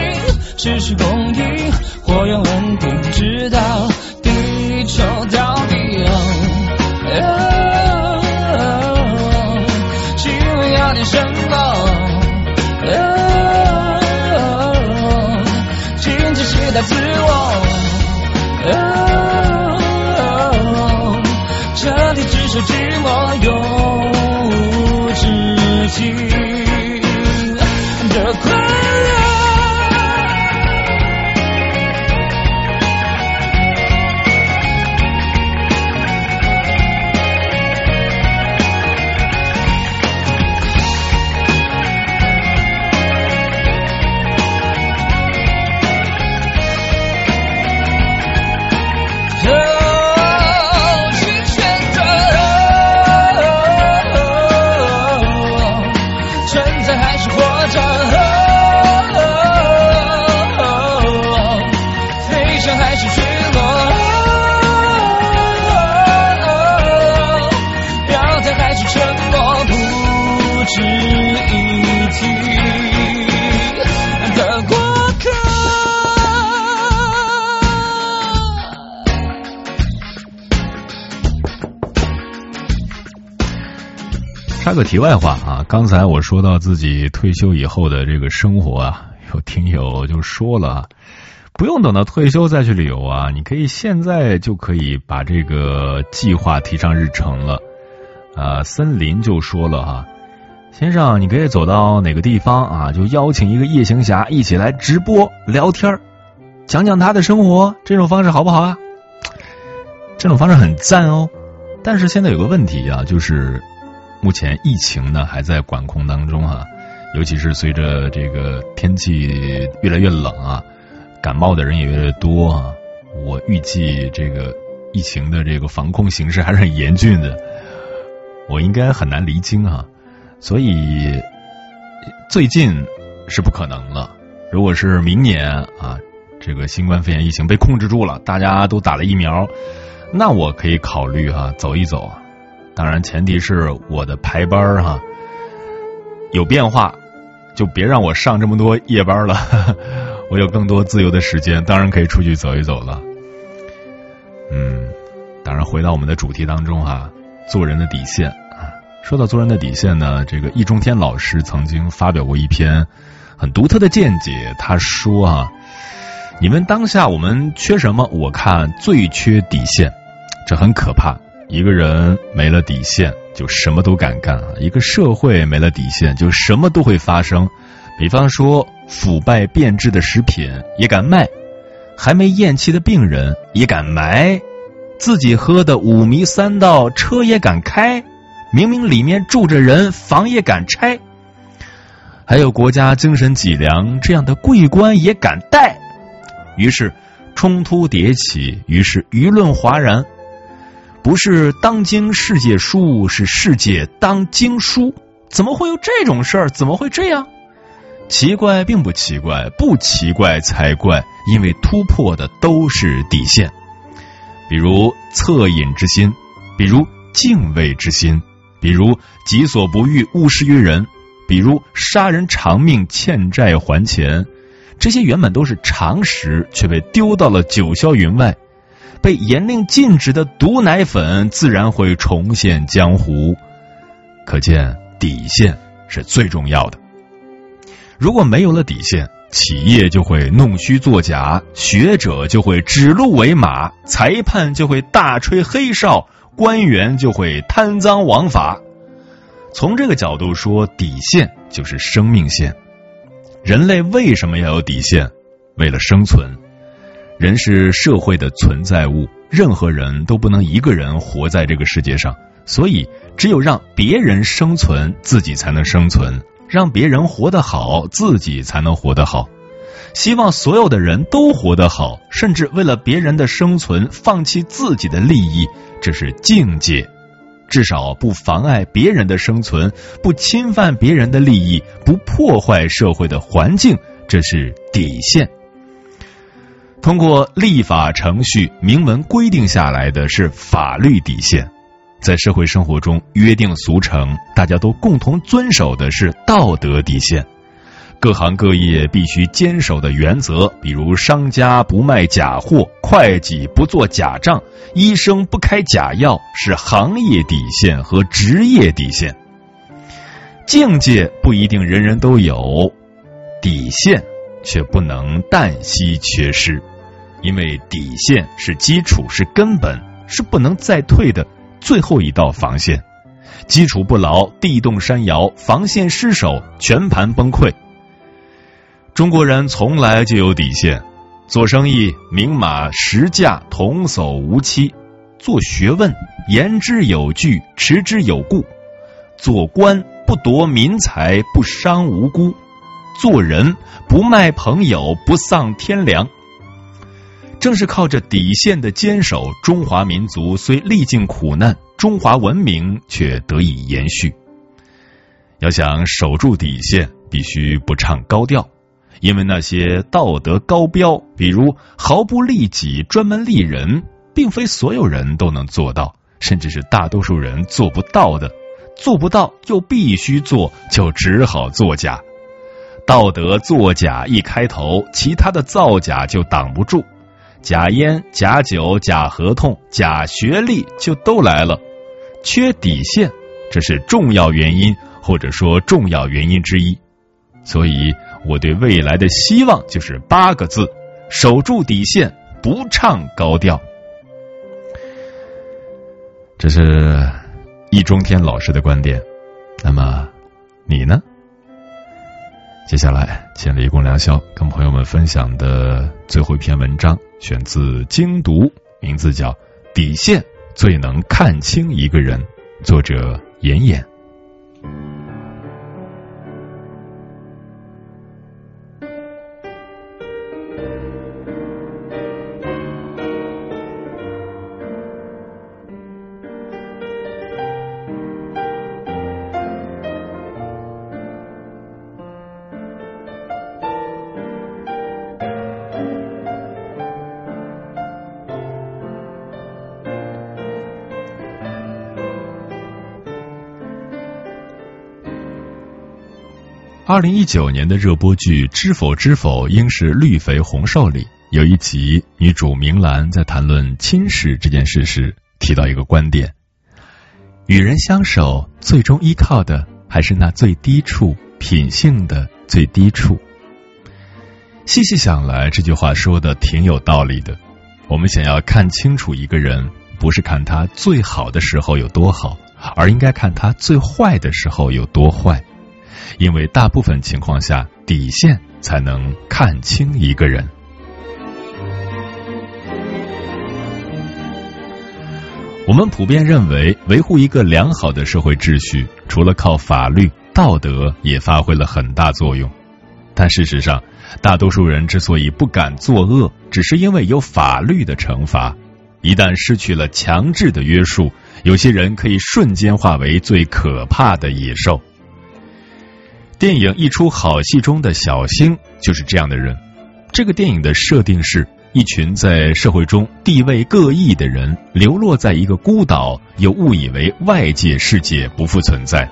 持续供应，火源稳定，直到地球到底。请问要点什这里只剩寂寞，永无止境个题外话啊，刚才我说到自己退休以后的这个生活啊，有听友就说了，不用等到退休再去旅游啊，你可以现在就可以把这个计划提上日程了。啊，森林就说了哈，先生，你可以走到哪个地方啊，就邀请一个夜行侠一起来直播聊天讲讲他的生活，这种方式好不好啊？这种方式很赞哦，但是现在有个问题啊，就是目前疫情呢还在管控当中啊，尤其是随着这个天气越来越冷啊，感冒的人也越来越多啊。我预计这个疫情的这个防控形势还是很严峻的，我应该很难离京啊，所以最近是不可能了。如果是明年啊，这个新冠肺炎疫情被控制住了，大家都打了疫苗，那我可以考虑哈、走一走。当然，前提是我的排班儿哈、有变化，就别让我上这么多夜班了。我有更多自由的时间，当然可以出去走一走了。嗯，当然回到我们的主题当中哈、做人的底线啊。说到做人的底线呢，这个易中天老师曾经发表过一篇很独特的见解。他说啊，你们当下我们缺什么？我看最缺底线，这很可怕。一个人没了底线，就什么都敢干啊；一个社会没了底线，就什么都会发生。比方说，腐败变质的食品也敢卖，还没咽气的病人也敢埋，自己喝的五迷三道车也敢开，明明里面住着人，房也敢拆。还有国家精神脊梁这样的桂冠也敢戴，于是冲突迭起，于是舆论哗然。不是当今世界书，是世界当经书。怎么会有这种事儿？怎么会这样？奇怪并不奇怪，不奇怪才怪，因为突破的都是底线。比如恻隐之心，比如敬畏之心，比如己所不欲，勿施于人，比如杀人偿命，欠债还钱。这些原本都是常识，却被丢到了九霄云外。被严令禁止的毒奶粉自然会重现江湖，可见底线是最重要的。如果没有了底线，企业就会弄虚作假，学者就会指鹿为马，裁判就会大吹黑哨，官员就会贪赃枉法。从这个角度说，底线就是生命线。人类为什么要有底线？为了生存。人是社会的存在物，任何人都不能一个人活在这个世界上，所以只有让别人生存，自己才能生存；让别人活得好，自己才能活得好。希望所有的人都活得好，甚至为了别人的生存放弃自己的利益，这是境界。至少不妨碍别人的生存，不侵犯别人的利益，不破坏社会的环境，这是底线。通过立法程序明文规定下来的是法律底线，在社会生活中约定俗成，大家都共同遵守的是道德底线。各行各业必须坚守的原则，比如商家不卖假货，会计不做假账，医生不开假药，是行业底线和职业底线。境界不一定人人都有，底线却不能旦夕缺失，因为底线是基础，是根本，是不能再退的最后一道防线。基础不牢，地动山摇，防线失守，全盘崩溃。中国人从来就有底线，做生意明码实价，童叟无欺；做学问言之有据，持之有故；做官不夺民财，不伤无辜；做人不卖朋友，不丧天良。正是靠着底线的坚守，中华民族虽历尽苦难。中华文明却得以延续。要想守住底线，必须不唱高调，因为那些道德高标，比如毫不利己、专门利人，并非所有人都能做到，甚至是大多数人做不到的。做不到又必须做，就只好作假。道德作假一开头，其他的造假就挡不住。假烟、假酒、假合同、假学历就都来了。缺底线，这是重要原因，或者说重要原因之一。所以，我对未来的希望就是八个字：守住底线，不唱高调。这是易中天老师的观点。那么，你呢？接下来，千里共良宵跟朋友们分享的最后一篇文章，选自《精读》，名字叫《底线》。最能看清一个人，作者严严。二零一九年的热播剧《知否知否，应是绿肥红瘦》里有一集，女主明兰在谈论亲事这件事时，提到一个观点：与人相守，最终依靠的还是那最低处品性的最低处。细细想来，这句话说的挺有道理的。我们想要看清楚一个人，不是看他最好的时候有多好，而应该看他最坏的时候有多坏。因为大部分情况下，底线才能看清一个人。我们普遍认为，维护一个良好的社会秩序，除了靠法律，道德也发挥了很大作用。但事实上，大多数人之所以不敢作恶，只是因为有法律的惩罚。一旦失去了强制的约束，有些人可以瞬间化为最可怕的野兽。电影一出好戏中的小星就是这样的人。这个电影的设定是一群在社会中地位各异的人流落在一个孤岛，又误以为外界世界不复存在。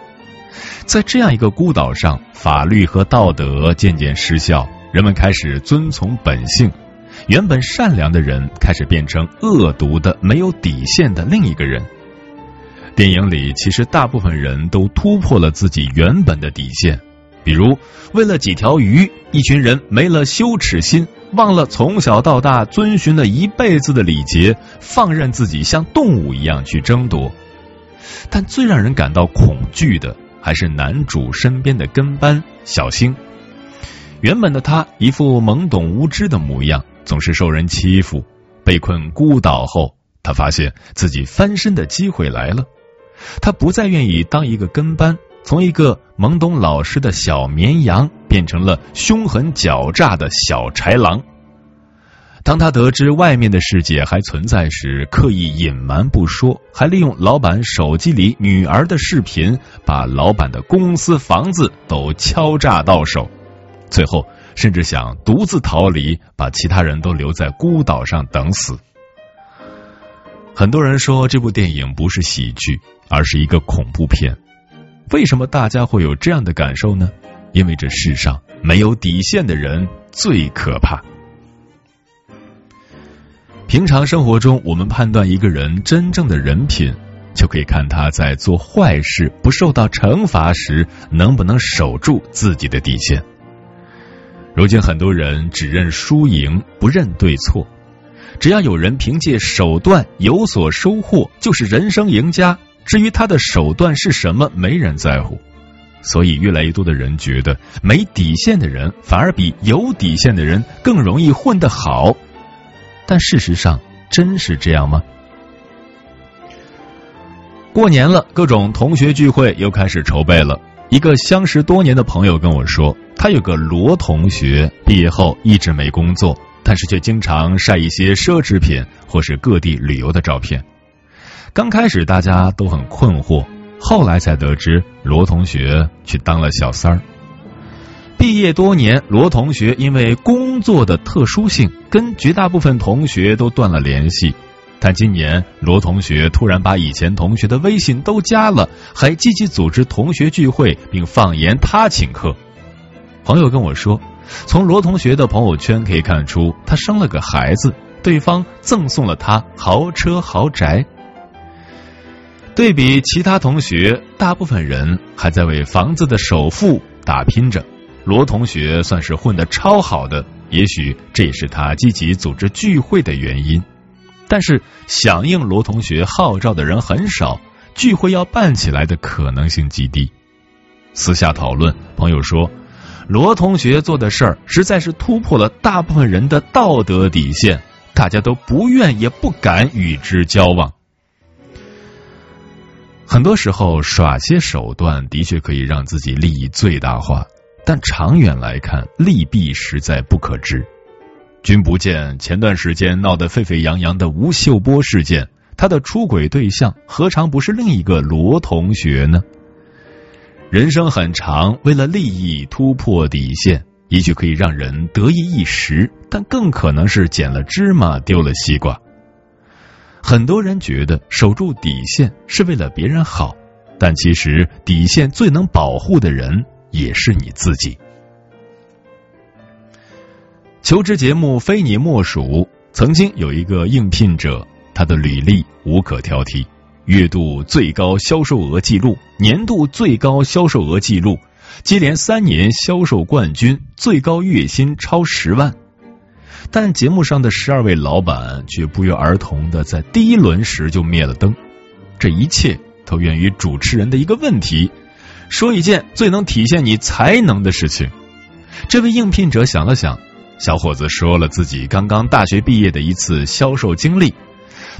在这样一个孤岛上，法律和道德渐渐失效，人们开始遵从本性。原本善良的人开始变成恶毒的、没有底线的另一个人。电影里其实大部分人都突破了自己原本的底线。比如，为了几条鱼，一群人没了羞耻心，忘了从小到大遵循了一辈子的礼节，放任自己像动物一样去争夺。但最让人感到恐惧的，还是男主身边的跟班小星。原本的他一副懵懂无知的模样，总是受人欺负。被困孤岛后，他发现自己翻身的机会来了，他不再愿意当一个跟班。从一个懵懂老实的小绵羊变成了凶狠狡诈的小豺狼。当他得知外面的世界还存在时，刻意隐瞒不说，还利用老板手机里女儿的视频，把老板的公司房子都敲诈到手。最后，甚至想独自逃离，把其他人都留在孤岛上等死。很多人说这部电影不是喜剧，而是一个恐怖片。为什么大家会有这样的感受呢？因为这世上没有底线的人最可怕。平常生活中，我们判断一个人真正的人品，就可以看他在做坏事不受到惩罚时，能不能守住自己的底线。如今很多人只认输赢，不认对错。只要有人凭借手段有所收获，就是人生赢家。至于他的手段是什么，没人在乎。所以，越来越多的人觉得，没底线的人反而比有底线的人更容易混得好。但事实上，真是这样吗？过年了，各种同学聚会又开始筹备了。一个相识多年的朋友跟我说，他有个罗同学，毕业后一直没工作。但是却经常晒一些奢侈品或是各地旅游的照片。刚开始大家都很困惑，后来才得知罗同学去当了小三儿。毕业多年，罗同学因为工作的特殊性，跟绝大部分同学都断了联系。但今年，罗同学突然把以前同学的微信都加了，还积极组织同学聚会，并放言他请客。朋友跟我说。从罗同学的朋友圈可以看出，他生了个孩子，对方赠送了他豪车豪宅。对比其他同学，大部分人还在为房子的首付打拼着，罗同学算是混得超好的。也许这也是他积极组织聚会的原因。但是响应罗同学号召的人很少，聚会要办起来的可能性极低。私下讨论，朋友说。罗同学做的事儿实在是突破了大部分人的道德底线，大家都不愿也不敢与之交往。很多时候耍些手段的确可以让自己利益最大化，但长远来看利弊实在不可知。君不见前段时间闹得沸沸扬扬的吴秀波事件，他的出轨对象何尝不是另一个罗同学呢？人生很长，为了利益突破底线，也许可以让人得意一时，但更可能是捡了芝麻丢了西瓜。很多人觉得守住底线是为了别人好，但其实底线最能保护的人也是你自己。求职节目非你莫属，曾经有一个应聘者，他的履历无可挑剔。月度最高销售额记录，年度最高销售额记录，接连三年销售冠军，最高月薪超十万。但节目上的十二位老板却不约而同的在第一轮时就灭了灯。这一切都源于主持人的一个问题：说一件最能体现你才能的事情。这位应聘者想了想，小伙子说了自己刚刚大学毕业的一次销售经历。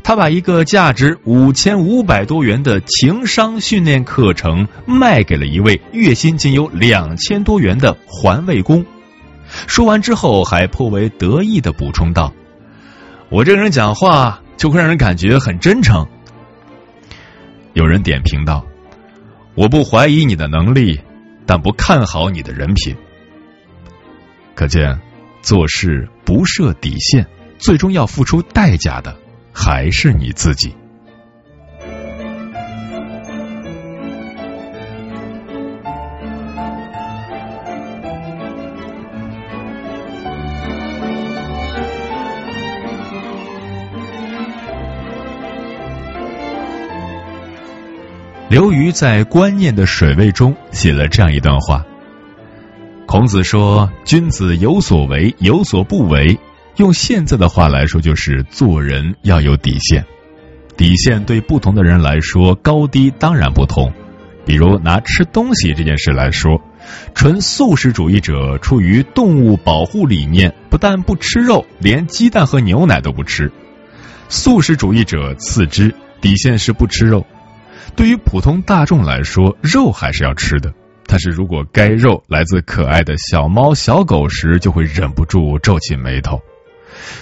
他把一个价值五千五百多元的情商训练课程卖给了一位月薪仅有两千多元的环卫工。说完之后，还颇为得意的补充道：“我这个人讲话就会让人感觉很真诚。”有人点评道：“我不怀疑你的能力，但不看好你的人品。”可见，做事不设底线，最终要付出代价的。还是你自己。刘瑜在《观念的水位》中写了这样一段话：孔子说，君子有所为，有所不为。用现在的话来说，就是做人要有底线。底线对不同的人来说高低当然不同。比如拿吃东西这件事来说，纯素食主义者出于动物保护理念，不但不吃肉，连鸡蛋和牛奶都不吃。素食主义者次之，底线是不吃肉。对于普通大众来说，肉还是要吃的。但是如果该肉来自可爱的小猫小狗时，就会忍不住皱起眉头。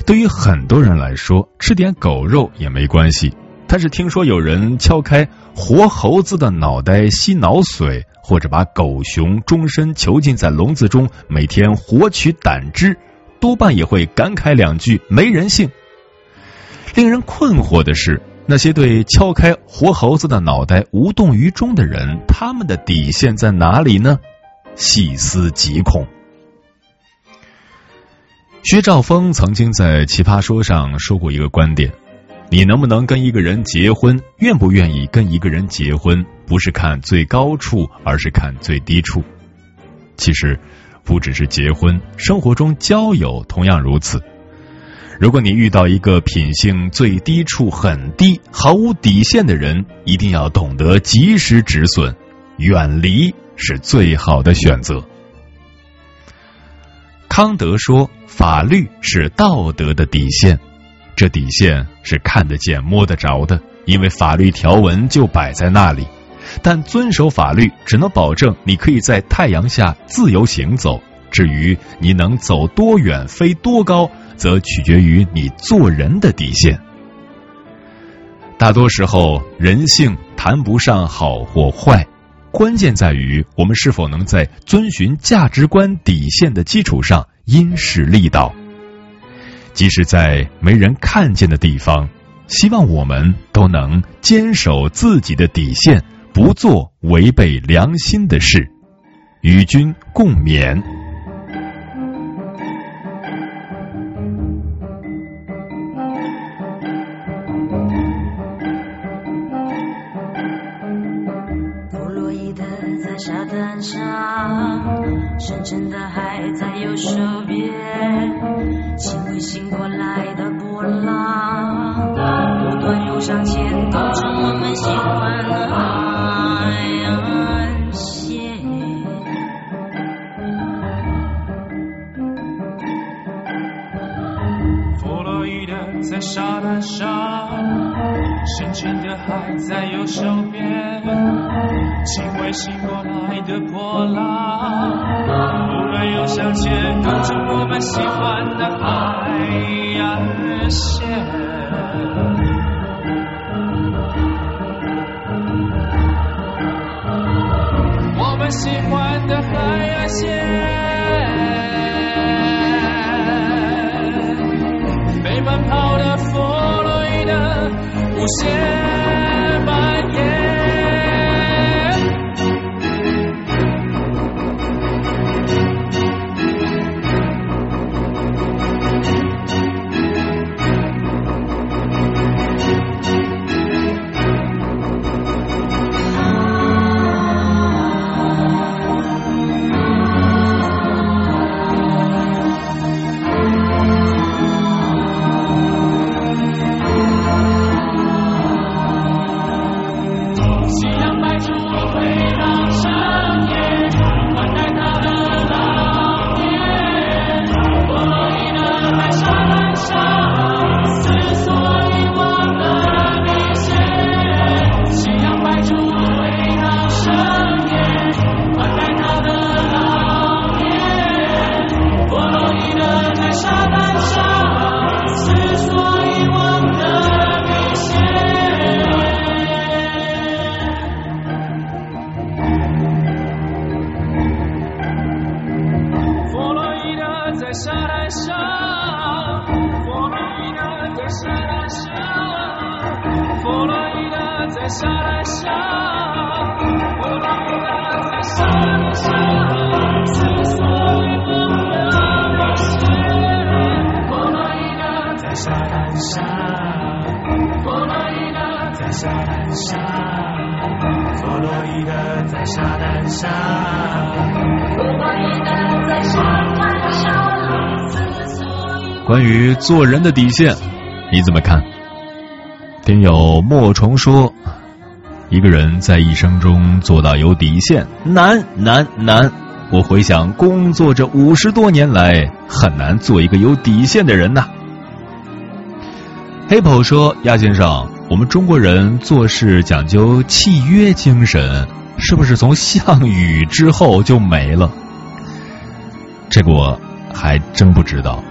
对于很多人来说，吃点狗肉也没关系。但是听说有人敲开活猴子的脑袋吸脑髓，或者把狗熊终身囚禁在笼子中，每天活取胆汁，多半也会感慨两句没人性。令人困惑的是，那些对敲开活猴子的脑袋无动于衷的人，他们的底线在哪里呢？细思极恐。薛兆丰曾经在《奇葩说》上说过一个观点：你能不能跟一个人结婚，愿不愿意跟一个人结婚，不是看最高处，而是看最低处。其实，不只是结婚，生活中交友同样如此。如果你遇到一个品性最低处很低、毫无底线的人，一定要懂得及时止损，远离是最好的选择。康德说：“法律是道德的底线，这底线是看得见、摸得着的，因为法律条文就摆在那里。但遵守法律，只能保证你可以在太阳下自由行走。至于你能走多远、飞多高，则取决于你做人的底线。大多时候，人性谈不上好或坏。”关键在于我们是否能在遵循价值观底线的基础上因势利导。即使在没人看见的地方，希望我们都能坚守自己的底线，不做违背良心的事。与君共勉。深沉的海在右手边轻微醒过来的波浪不断涌上前勾成我们喜欢的沙滩上，深沉的海在右手边，轻微醒过来的波浪，我们又向前，跟着我们喜欢的海岸线。我们喜欢的海岸线，飞奔跑的。出。关于做人的底线，你怎么看？听友莫虫说，一个人在一生中做到有底线，难难难。我回想工作这五十多年来，很难做一个有底线的人呐。黑跑说，亚先生，我们中国人做事讲究契约精神，是不是从项羽之后就没了？这个我还真不知道。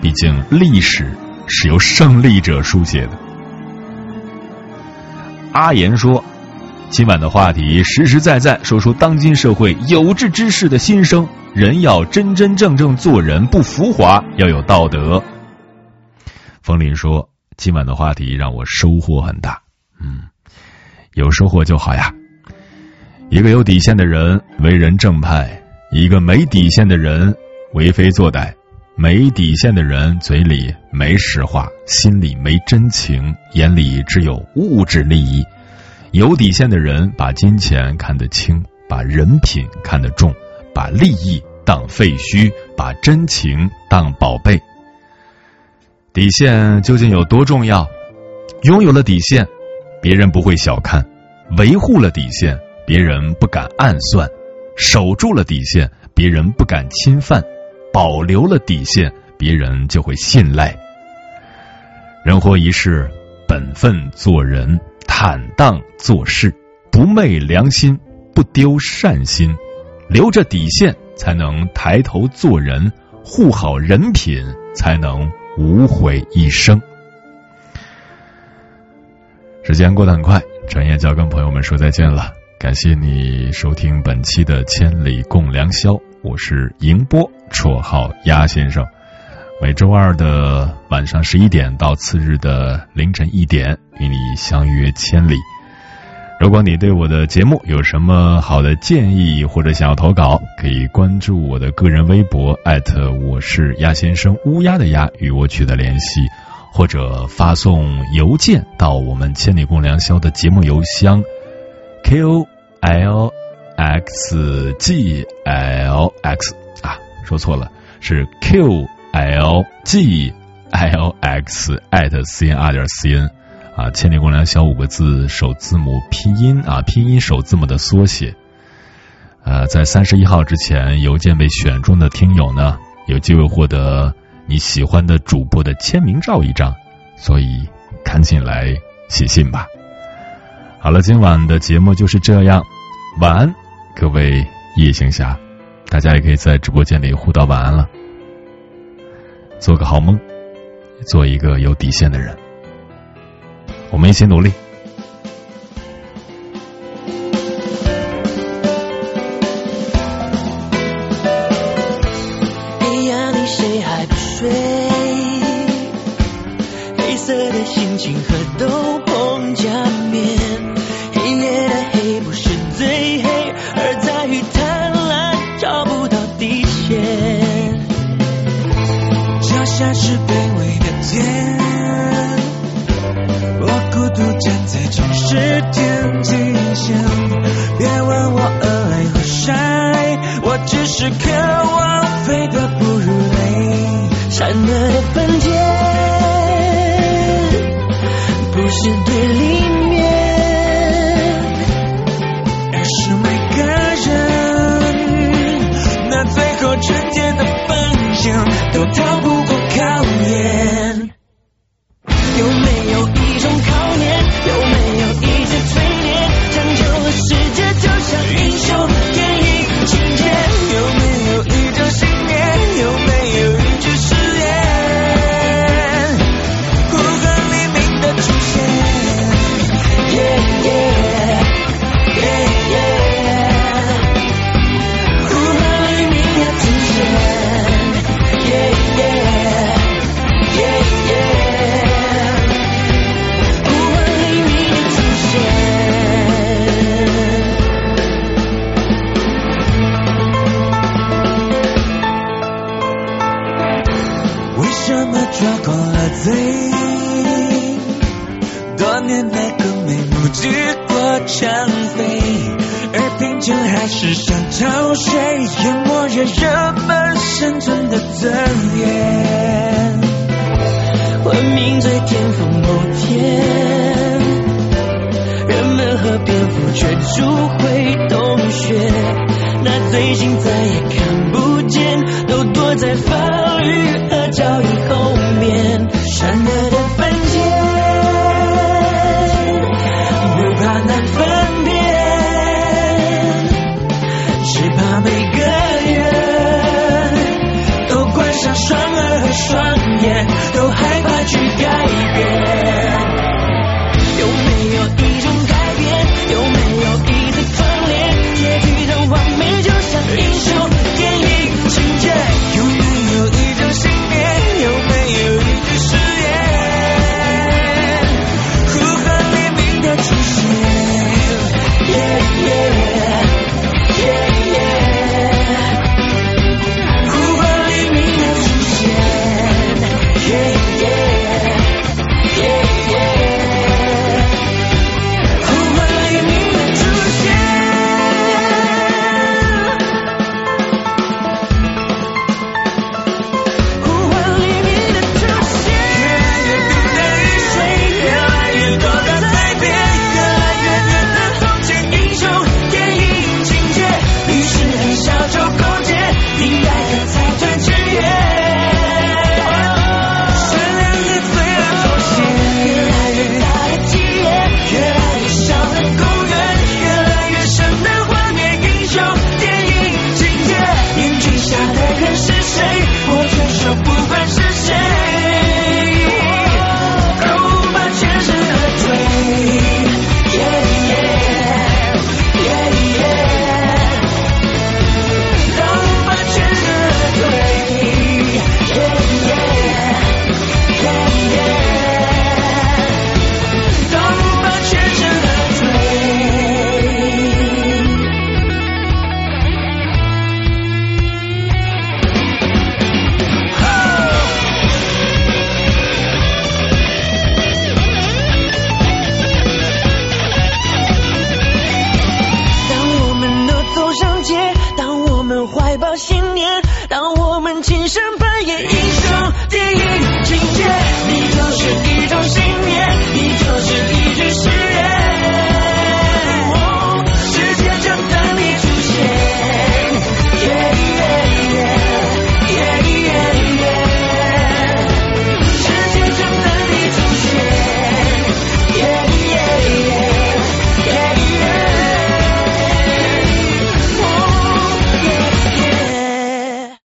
毕竟历史是由胜利者书写的。阿言说：“今晚的话题实实在在说出当今社会有志之士的心声。人要真真正正做人，不浮华，要有道德。”风林说：“今晚的话题让我收获很大。嗯，有收获就好呀。一个有底线的人为人正派，一个没底线的人为非作歹。”没底线的人嘴里没实话，心里没真情，眼里只有物质利益；有底线的人把金钱看得轻，把人品看得重，把利益当废墟，把真情当宝贝。底线究竟有多重要？拥有了底线，别人不会小看；维护了底线，别人不敢暗算；守住了底线，别人不敢侵犯；保留了底线，别人就会信赖。人活一世，本分做人，坦荡做事，不昧良心，不丢善心，留着底线，才能抬头做人；护好人品，才能无悔一生。时间过得很快，转眼就要跟朋友们说再见了。感谢你收听本期的《千里共良宵》，我是迎波，绰号鸭先生。每周二的晚上十一点到次日的凌晨一点，与你相约千里。如果你对我的节目有什么好的建议或者想要投稿，可以关注我的个人微博，我是鸭先生，乌鸦的鸭，与我取得联系。或者发送邮件到我们千里共良宵的节目邮箱 q l x g l x 啊，说错了，是 q l g l x at cnr. 点 c n 啊，千里共良宵五个字首字母拼音啊，拼音首字母的缩写。呃，在三十一号之前，邮件被选中的听友呢，有机会获得。你喜欢的主播的签名照一张，所以赶紧来写信吧。好了，今晚的节目就是这样，晚安，各位夜行侠，大家也可以在直播间里互道晚安了，做个好梦，做一个有底线的人，我们一起努力。逃不过考验。有没有一种考验？是想找谁淹没着人们生存的尊严文明最巅峰某天人们和蝙蝠却逐回洞穴那最近再也看不见都躲在法律和交易后面善恶的